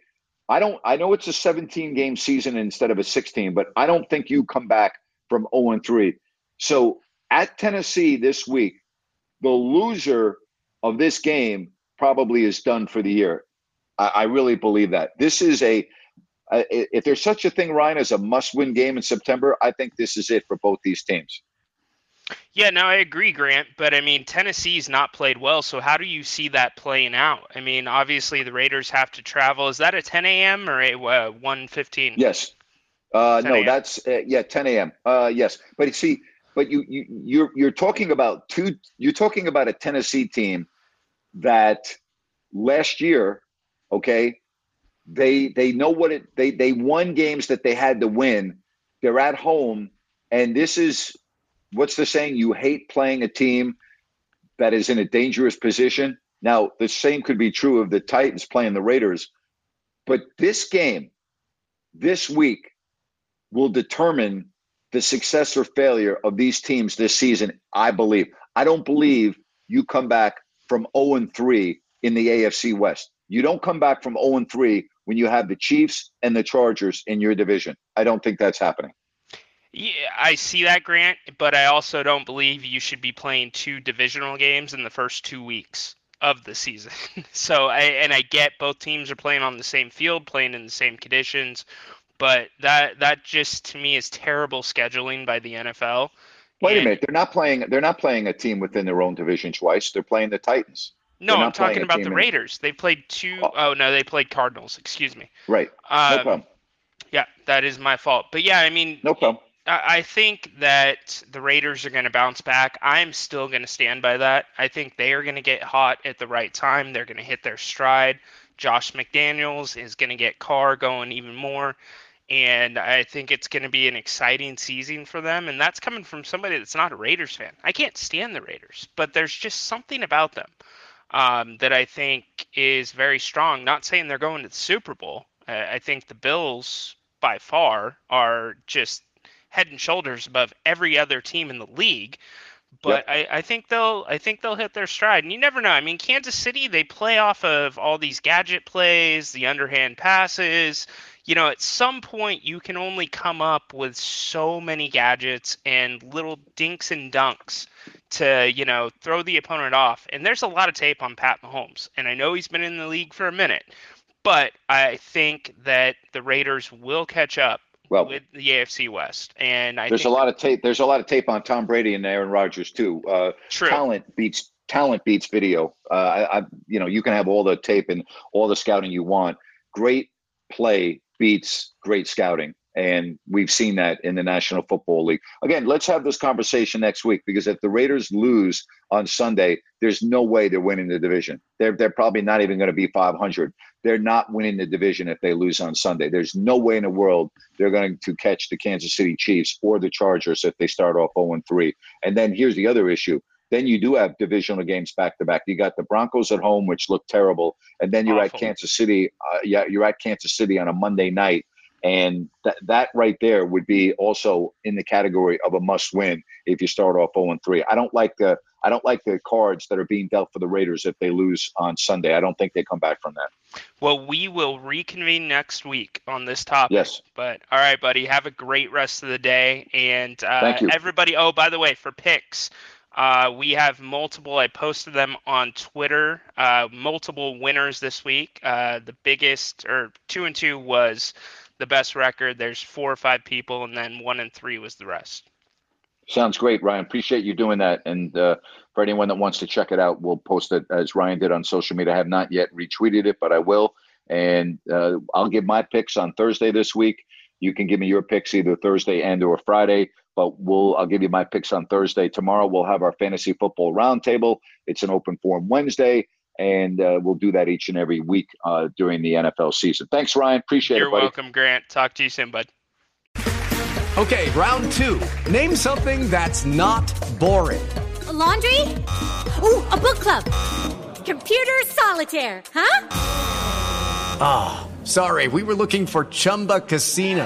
I don't, I know it's a 17 game season instead of a 16, but I don't think you come back from 0 and 3. So at Tennessee this week, the loser of this game probably is done for the year. I, I really believe that. This is a, uh, if there's such a thing, Ryan, as a must-win game in September, I think this is it for both these teams. Yeah, no, I agree, Grant. But I mean, Tennessee's not played well, so how do you see that playing out? I mean, obviously the Raiders have to travel. Is that a 10 a.m. or a uh, 1:15? Yes. Uh, no, that's uh, yeah, 10 a.m. Uh, yes, but see, but you you you're you're talking about two. You're talking about a Tennessee team that last year, okay, they they know what it they they won games that they had to win. They're at home, and this is what's the saying? You hate playing a team that is in a dangerous position. Now, the same could be true of the Titans playing the Raiders, but this game, this week, will determine the success or failure of these teams this season. I believe. I don't believe you come back from 0 and 3 in the AFC West. You don't come back from 0 and 3 when you have the Chiefs and the Chargers in your division. I don't think that's happening. Yeah, I see that, Grant, but I also don't believe you should be playing two divisional games in the first two weeks of the season. so, I, and I get both teams are playing on the same field, playing in the same conditions, but that that just to me is terrible scheduling by the NFL. Wait and, a minute, they're not playing. They're not playing a team within their own division twice. They're playing the Titans. No, I'm talking about the Raiders. In... They played two oh. oh. no, they played Cardinals. Excuse me. Right. Um, no problem. Yeah, that is my fault. But yeah, I mean, no problem. I think that the Raiders are going to bounce back. I'm still going to stand by that. I think they are going to get hot at the right time. They're going to hit their stride. Josh McDaniels is going to get Carr going even more. And I think it's going to be an exciting season for them. And that's coming from somebody that's not a Raiders fan. I can't stand the Raiders, but there's just something about them um, that I think is very strong. Not saying they're going to the Super Bowl. I think the Bills, by far, are just head and shoulders above every other team in the league. But yep. I, I, think they'll I think they'll hit their stride. And you never know. I mean, Kansas City they play off of all these gadget plays, the underhand passes. You know, at some point you can only come up with so many gadgets and little dinks and dunks to, you know, throw the opponent off. And there's a lot of tape on Pat Mahomes. And I know he's been in the league for a minute. But I think that the Raiders will catch up well, with the AFC West. And I there's a lot of tape. There's a lot of tape on Tom Brady and Aaron Rodgers too. Uh, True. Talent beats talent beats video. Uh, I, I, you know, you can have all the tape and all the scouting you want. Great play beats great scouting. And we've seen that in the National Football League. Again, let's have this conversation next week because if the Raiders lose on Sunday, there's no way they're winning the division. They're, they're probably not even going to be 500. They're not winning the division if they lose on Sunday. There's no way in the world they're going to catch the Kansas City Chiefs or the Chargers if they start off 0 3. And then here's the other issue. Then you do have divisional games back to back. You got the Broncos at home, which look terrible, and then you're Awful. at Kansas City. Uh, yeah, you're at Kansas City on a Monday night and that that right there would be also in the category of a must win if you start off 0 3. I don't like the I don't like the cards that are being dealt for the Raiders if they lose on Sunday. I don't think they come back from that. Well, we will reconvene next week on this topic. Yes. But all right, buddy, have a great rest of the day. And uh, Thank you. everybody, oh, by the way, for picks, uh, we have multiple. I posted them on Twitter. Uh, multiple winners this week. Uh, the biggest, or two and two, was the best record. There's four or five people, and then one and three was the rest. Sounds great, Ryan. Appreciate you doing that. And uh, for anyone that wants to check it out, we'll post it as Ryan did on social media. I have not yet retweeted it, but I will. And uh, I'll give my picks on Thursday this week. You can give me your picks either Thursday and or Friday, but we'll I'll give you my picks on Thursday. Tomorrow we'll have our fantasy football roundtable. It's an open forum Wednesday and uh, we'll do that each and every week uh, during the NFL season. Thanks, Ryan. Appreciate You're it. You're welcome, Grant. Talk to you soon, bud. Okay, round two. Name something that's not boring. A laundry. Ooh, a book club. Computer solitaire. Huh? Ah, oh, sorry. We were looking for Chumba Casino.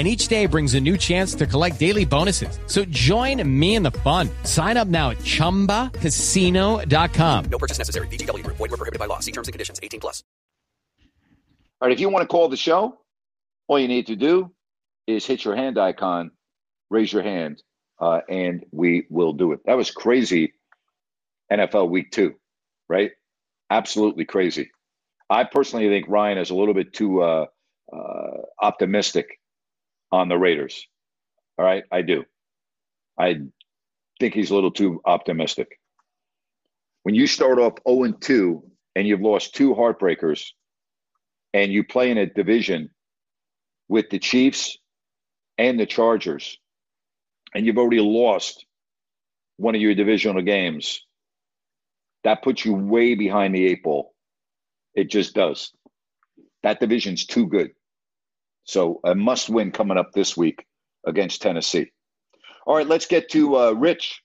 and each day brings a new chance to collect daily bonuses. So join me in the fun. Sign up now at ChumbaCasino.com. No purchase necessary. VGW. Void were prohibited by law. See terms and conditions. 18 plus. All right, if you want to call the show, all you need to do is hit your hand icon, raise your hand, uh, and we will do it. That was crazy NFL week two, right? Absolutely crazy. I personally think Ryan is a little bit too uh, uh, optimistic on the Raiders. All right, I do. I think he's a little too optimistic. When you start off 0 2 and you've lost two heartbreakers and you play in a division with the Chiefs and the Chargers, and you've already lost one of your divisional games, that puts you way behind the eight ball. It just does. That division's too good. So a must win coming up this week against Tennessee. All right, let's get to uh, Rich.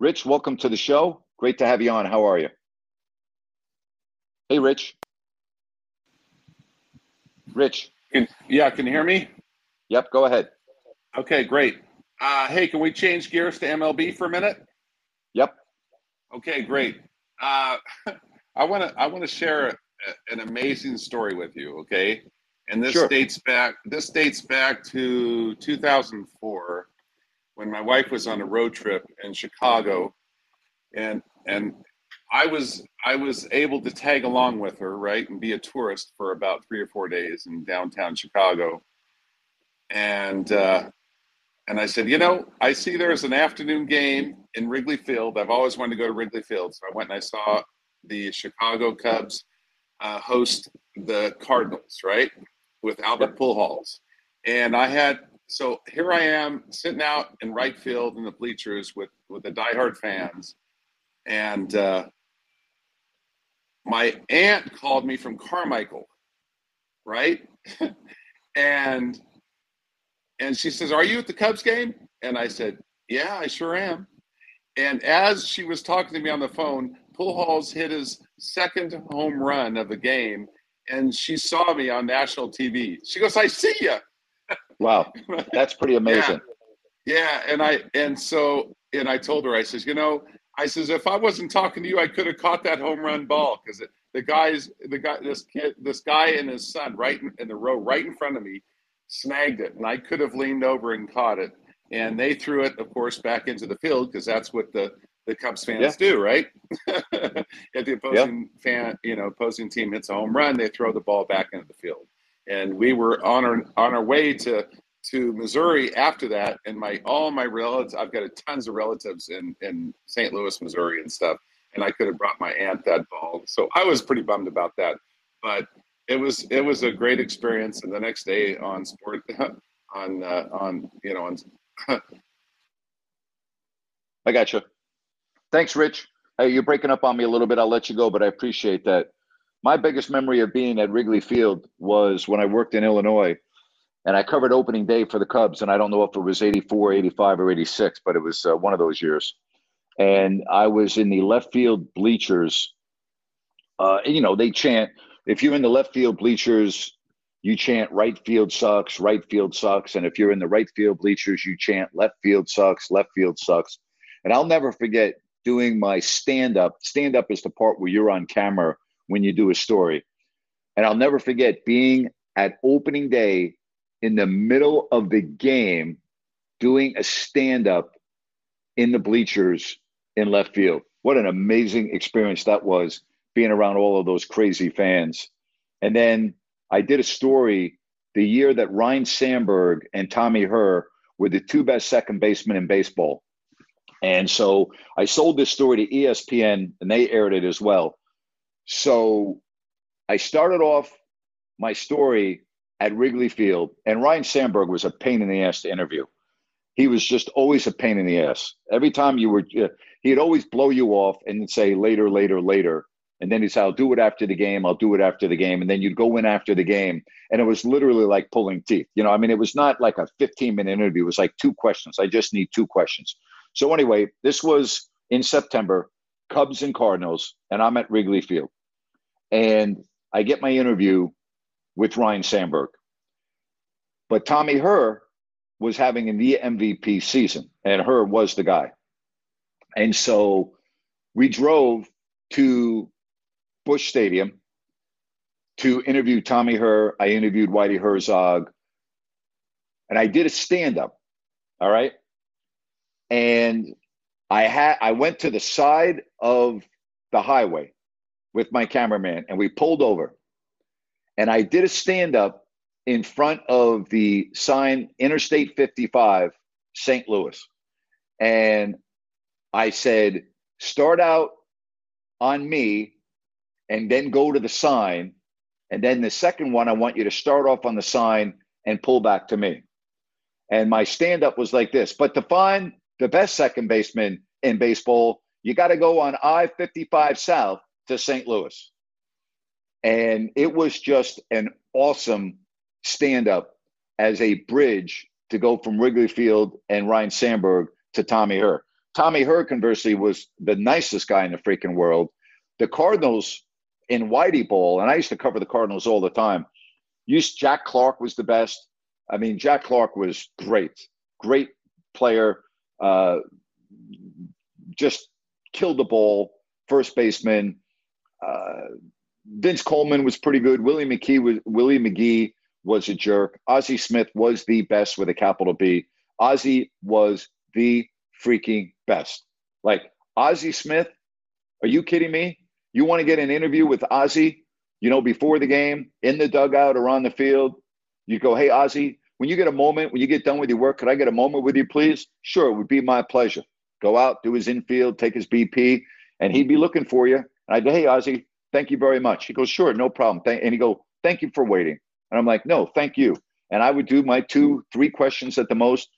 Rich, welcome to the show. Great to have you on. How are you? Hey, Rich. Rich. Can, yeah, can you hear me? Yep, go ahead. Okay, great. Uh, hey, can we change gears to MLB for a minute? Yep. Okay, great. Uh, I want to I want to share a, an amazing story with you. Okay, and this Sure. dates back this dates back to 2004 when my wife was on a road trip in Chicago and and I was I was able to tag along with her right and be a tourist for about 3 or 4 days in downtown Chicago and uh and I said, you know, I see there's an afternoon game in Wrigley Field. I've always wanted to go to Wrigley Field. So I went and I saw the Chicago Cubs uh, host the Cardinals, right? With Albert Pujols. And I had, so here I am sitting out in right field in the bleachers with, with the diehard fans. And uh, my aunt called me from Carmichael, right? and and she says, "Are you at the Cubs game?" And I said, "Yeah, I sure am." And as she was talking to me on the phone, Pujols hit his second home run of the game, and she saw me on national TV. She goes, "I see you." Wow, that's pretty amazing. Yeah, and I and so and I told her, I says, you know, I says if I wasn't talking to you, I could have caught that home run ball because the guys, the guy, this kid, this guy and his son, right in, in the row, right in front of me, snagged it, and I could have leaned over and caught it. And they threw it, of course, back into the field because that's what the the Cubs fans Yeah. do, right? if the opposing fan, you know, opposing team hits a home run, they throw the ball back into the field. And we were on our on our way to to Missouri after that, and my all my relatives, I've got a tons of relatives in in St. Louis, Missouri, and stuff. And I could have brought my aunt that ball, so I was pretty bummed about that. But it was it was a great experience. And the next day on sport on uh, on you know on I got you. Thanks, Rich. Hey, you're breaking up on me a little bit. I'll let you go, but I appreciate that. My biggest memory of being at Wrigley Field was when I worked in Illinois and I covered opening day for the Cubs. And I don't know if it was 84, 85, or 86, but it was uh, one of those years. And I was in the left field bleachers. Uh, you know, they chant, if you're in the left field bleachers, you chant right field sucks, right field sucks. And if you're in the right field bleachers, you chant left field sucks, left field sucks. And I'll never forget doing my stand up. Stand up is the part where you're on camera when you do a story. And I'll never forget being at opening day in the middle of the game doing a stand up in the bleachers in left field. What an amazing experience that was being around all of those crazy fans. And then I did a story the year that Ryne Sandberg and Tommy Herr were the two best second basemen in baseball. And so I sold this story to ESPN and they aired it as well. So I started off my story at Wrigley Field, and Ryne Sandberg was a pain in the ass to interview. He was just always a pain in the ass. Every time you were, uh, he'd always blow you off and say later, later, later. And then he'd say, I'll do it after the game. I'll do it after the game. And then you'd go in after the game. And it was literally like pulling teeth. You know, I mean, it was not like a 15 minute interview. It was like two questions. I just need two questions. So, anyway, this was in September, Cubs and Cardinals, and I'm at Wrigley Field. And I get my interview with Ryne Sandberg. But Tommy Herr was having an MVP season, and Herr was the guy. And so we drove to Busch Stadium to interview Tommy Herr. I interviewed Whitey Herzog, and I did a stand up. All right. And I had I went to the side of the highway with my cameraman and we pulled over. And I did a stand up in front of the sign Interstate 55, St. Louis. And I said, start out on me and then go to the sign. And then the second one, I want you to start off on the sign and pull back to me. And my stand up was like this. But to find the best second baseman in baseball, you got to go on I 55 South to St. Louis. And it was just an awesome stand up as a bridge to go from Wrigley Field and Ryne Sandberg to Tommy Herr. Tommy Herr, conversely, was the nicest guy in the freaking world. The Cardinals in Whitey Ball, and I used to cover the Cardinals all the time. Used Jack Clark was the best. I mean, Jack Clark was great, great player. Uh, just killed the ball, first baseman. Uh, Vince Coleman was pretty good. Willie McKee was Willie McGee was a jerk. Ozzie Smith was the best with a capital B. Ozzie was the freaking best. Like Ozzie Smith, are you kidding me? You want to get an interview with Ozzie, you know, before the game, in the dugout or on the field? You go, hey, Ozzie, when you get a moment, when you get done with your work, could I get a moment with you, please? Sure, it would be my pleasure. Go out, do his infield, take his BP, and he'd be looking for you. And I'd go, hey, Ozzie, thank you very much. He goes, sure, no problem. And he go, thank you for waiting. And I'm like, no, thank you. And I would do my two, three questions at the most.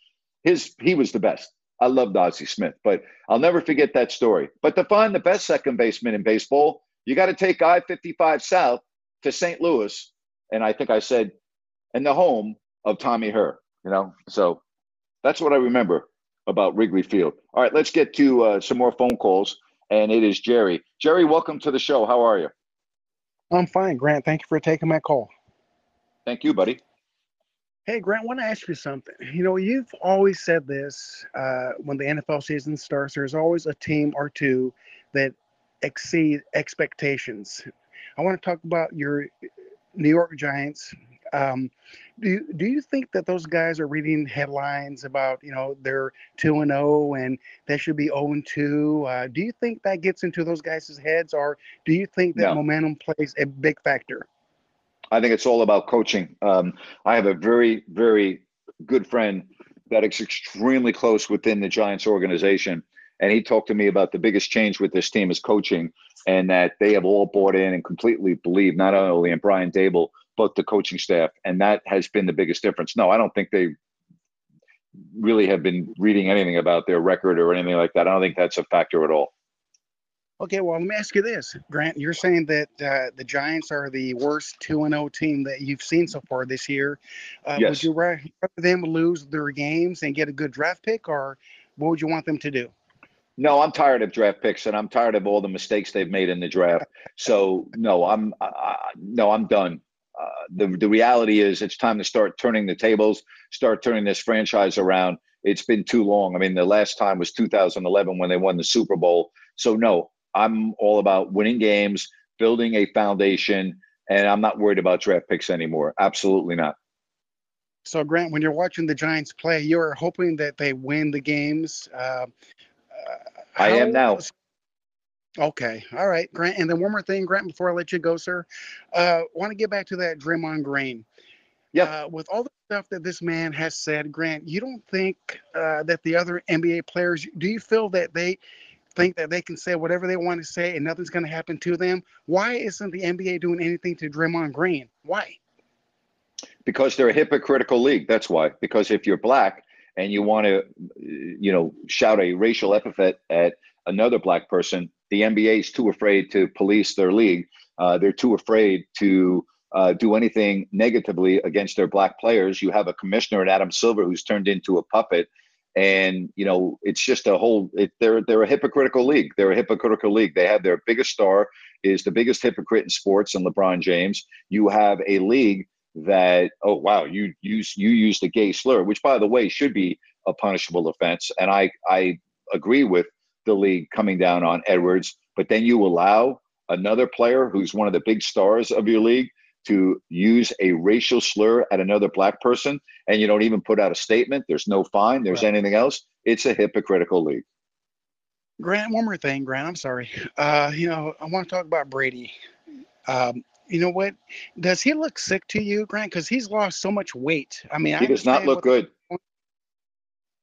His he was the best. I loved Ozzie Smith, but I'll never forget that story. But to find the best second baseman in baseball, you got to take I 55 South to St. Louis. And I think I said, and the home of Tommy Herr, you know? So that's what I remember about Wrigley Field. All right, let's get to uh, some more phone calls. And it is Jerry. Jerry, welcome to the show. How are you? I'm fine, Grant. Thank you for taking my call. Thank you, buddy. Hey, Grant, I want to ask you something. You know, you've always said this uh, when the NFL season starts, there's always a team or two that exceed expectations. I want to talk about your New York Giants. Um, do you, do you think that those guys are reading headlines about you know they're two and zero and they should be zero and two? Uh, do you think that gets into those guys' heads, or do you think that No. momentum plays a big factor? I think it's all about coaching. Um, I have a very, very good friend that is extremely close within the Giants organization. And he talked to me about the biggest change with this team is coaching and that they have all bought in and completely believe not only in Brian Daboll, but the coaching staff. And that has been the biggest difference. No, I don't think they really have been reading anything about their record or anything like that. I don't think that's a factor at all. Okay, well, let me ask you this, Grant. You're saying that uh, the Giants are the worst two and zero team that you've seen so far this year. Uh, Yes. Would you rather them lose their games and get a good draft pick, or what would you want them to do? No, I'm tired of draft picks, and I'm tired of all the mistakes they've made in the draft. So no, I'm I- no, I'm done. Uh, the the reality is, it's time to start turning the tables, start turning this franchise around. It's been too long. I mean, the last time was 2011 when they won the Super Bowl. So no, I'm all about winning games, building a foundation, and I'm not worried about draft picks anymore. Absolutely not. So, Grant, when you're watching the Giants play, you're hoping that they win the games. Uh, I am now. Okay, all right, Grant. And then one more thing, Grant, before I let you go, sir. Uh, want to get back to that Draymond Green. Yeah. Uh, with all the stuff that this man has said, Grant, you don't think uh, that the other NBA players? Do you feel that they think that they can say whatever they want to say and nothing's going to happen to them. Why isn't the NBA doing anything to Draymond Green? Why? Because they're a hypocritical league. That's why. Because if you're black and you want to, you know, shout a racial epithet at another black person, the NBA is too afraid to police their league. Uh, they're too afraid to uh, do anything negatively against their black players. You have a commissioner at Adam Silver who's turned into a puppet, and you know it's just a whole. It, they're they're a hypocritical league. They're a hypocritical league. They have their biggest star is the biggest hypocrite in sports, and LeBron James. You have a league that oh wow you use you used a gay slur, which by the way should be a punishable offense, and I I agree with the league coming down on Edwards, but then you allow another player who's one of the big stars of your league to use a racial slur at another black person and you don't even put out a statement. There's no fine. There's right. anything else. It's a hypocritical league. Grant one more thing grant. I'm sorry. Uh, you know i want to talk about brady. Um, you know what? Does he look sick to you grant? Because he's lost so much weight. I mean he I does not look good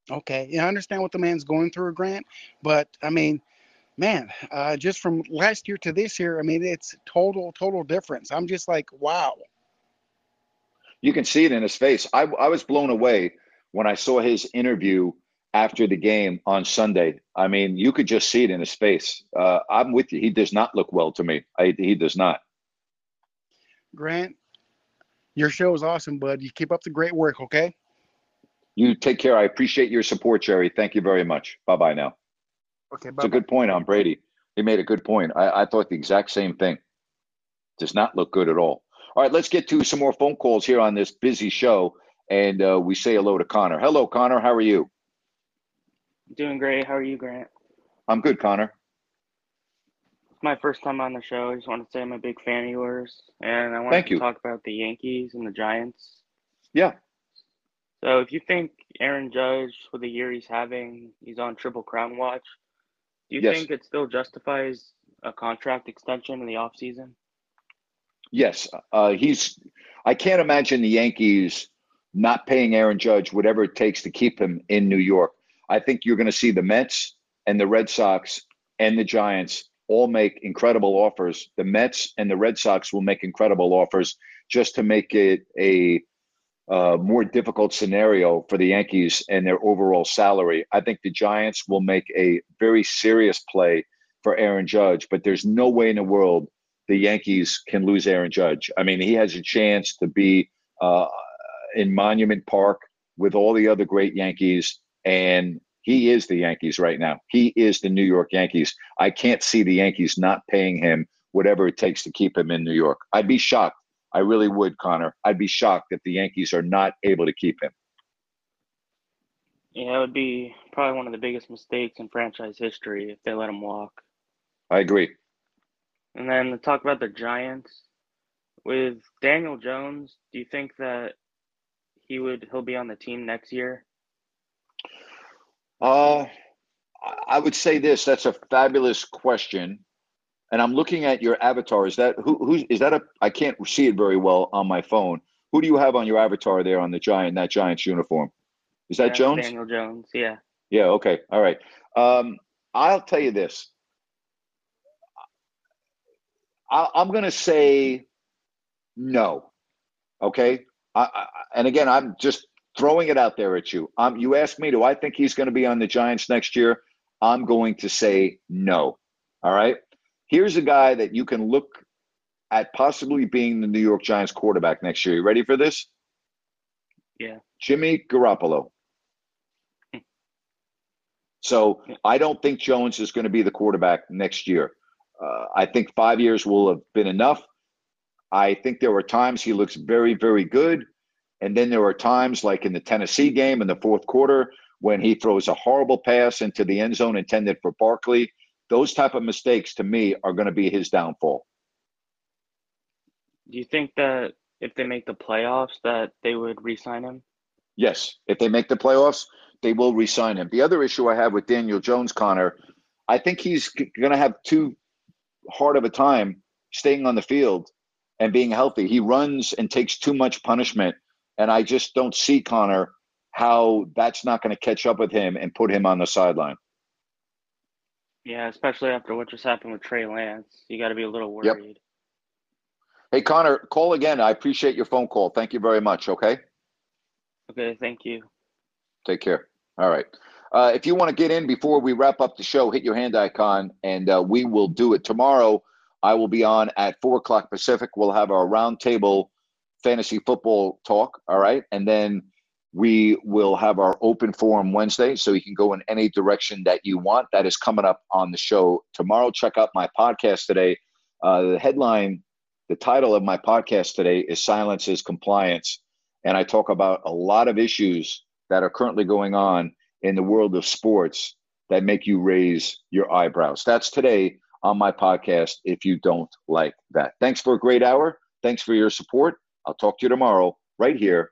okay yeah i understand what the man's going through grant but i mean man, uh, just from last year to this year, I mean, it's total, total difference. I'm just like, wow. You can see it in his face. I, I was blown away when I saw his interview after the game on Sunday. I mean, you could just see it in his face. Uh, I'm with you. He does not look well to me. I, he does not. Grant, your show is awesome, bud. You keep up the great work, okay? You take care. I appreciate your support, Jerry. Thank you very much. Bye bye now. Okay, bye. it's a good point on Brady. He made a good point. I, I thought the exact same thing. Does not look good at all. All right, let's get to some more phone calls here on this busy show, and uh, we say hello to Connor. Hello, Connor. How are you? Doing great. How are you, Grant? I'm good, Connor. It's my first time on the show. I just want to say I'm a big fan of yours, and I want Thank to you. talk about the Yankees and the Giants. Yeah. So, if you think Aaron Judge, with the year he's having, he's on Triple Crown watch, do you Yes. think it still justifies a contract extension in the offseason? Yes, uh, he's. I can't imagine the Yankees not paying Aaron Judge whatever it takes to keep him in New York. I think you're going to see the Mets and the Red Sox and the Giants all make incredible offers. The Mets and the Red Sox will make incredible offers just to make it a uh, more difficult scenario for the Yankees and their overall salary. I think the Giants will make a very serious play for Aaron Judge, but there's no way in the world the Yankees can lose Aaron Judge. I mean, he has a chance to be uh, in Monument Park with all the other great Yankees, and he is the Yankees right now. He is the New York Yankees. I can't see the Yankees not paying him whatever it takes to keep him in New York. I'd be shocked. I really would, Connor. I'd be shocked if the Yankees are not able to keep him. Yeah, it would be probably one of the biggest mistakes in franchise history if they let him walk. I agree. And then to talk about the Giants with Daniel Jones, do you think that he would he'll be on the team next year? Uh, I- I would say this. That's a fabulous question, and I'm looking at your avatar. Is that who? Who's is that? A I can't see it very well on my phone. Who do you have on your avatar there on the giant that Giants uniform? Is that That's Jones? Daniel Jones, yeah. Yeah. Okay. All right. Um, I'll tell you this. I, I'm going to say no. Okay. I, I, and again, I'm just throwing it out there at you. Um, you asked me, do I think he's going to be on the Giants next year? I'm going to say no. All right. Here's a guy that you can look at possibly being the New York Giants quarterback next year. You ready for this? Yeah. Jimmy Garoppolo. So I don't think Jones is going to be the quarterback next year. Uh, I think five years will have been enough. I think there are times he looks very, very good. And then there are times, like in the Tennessee game in the fourth quarter, when he throws a horrible pass into the end zone intended for Barkley. Those type of mistakes, to me, are going to be his downfall. Do you think that if they make the playoffs that they would re-sign him? Yes, if they make the playoffs, they will re-sign him. The other issue I have with Daniel Jones, Connor, I think he's going to have too hard of a time staying on the field and being healthy. He runs and takes too much punishment, and I just don't see Connor how that's not going to catch up with him and put him on the sideline. Yeah, especially after what just happened with Trey Lance, you got to be a little worried. Yep. Hey, Connor, call again. I appreciate your phone call. Thank you very much. Okay. Okay, thank you. Take care. All right. Uh, if you want to get in before we wrap up the show, hit your hand icon and uh, we will do it tomorrow. I will be on at four o'clock Pacific. We'll have our roundtable fantasy football talk. All right. And then we will have our open forum Wednesday. So you can go in any direction that you want. That is coming up on the show tomorrow. Check out my podcast today. Uh, the headline, the title of my podcast today is Silence is Compliance. And I talk about a lot of issues that are currently going on in the world of sports that make you raise your eyebrows. That's today on my podcast if you don't like that. Thanks for a great hour. Thanks for your support. I'll talk to you tomorrow right here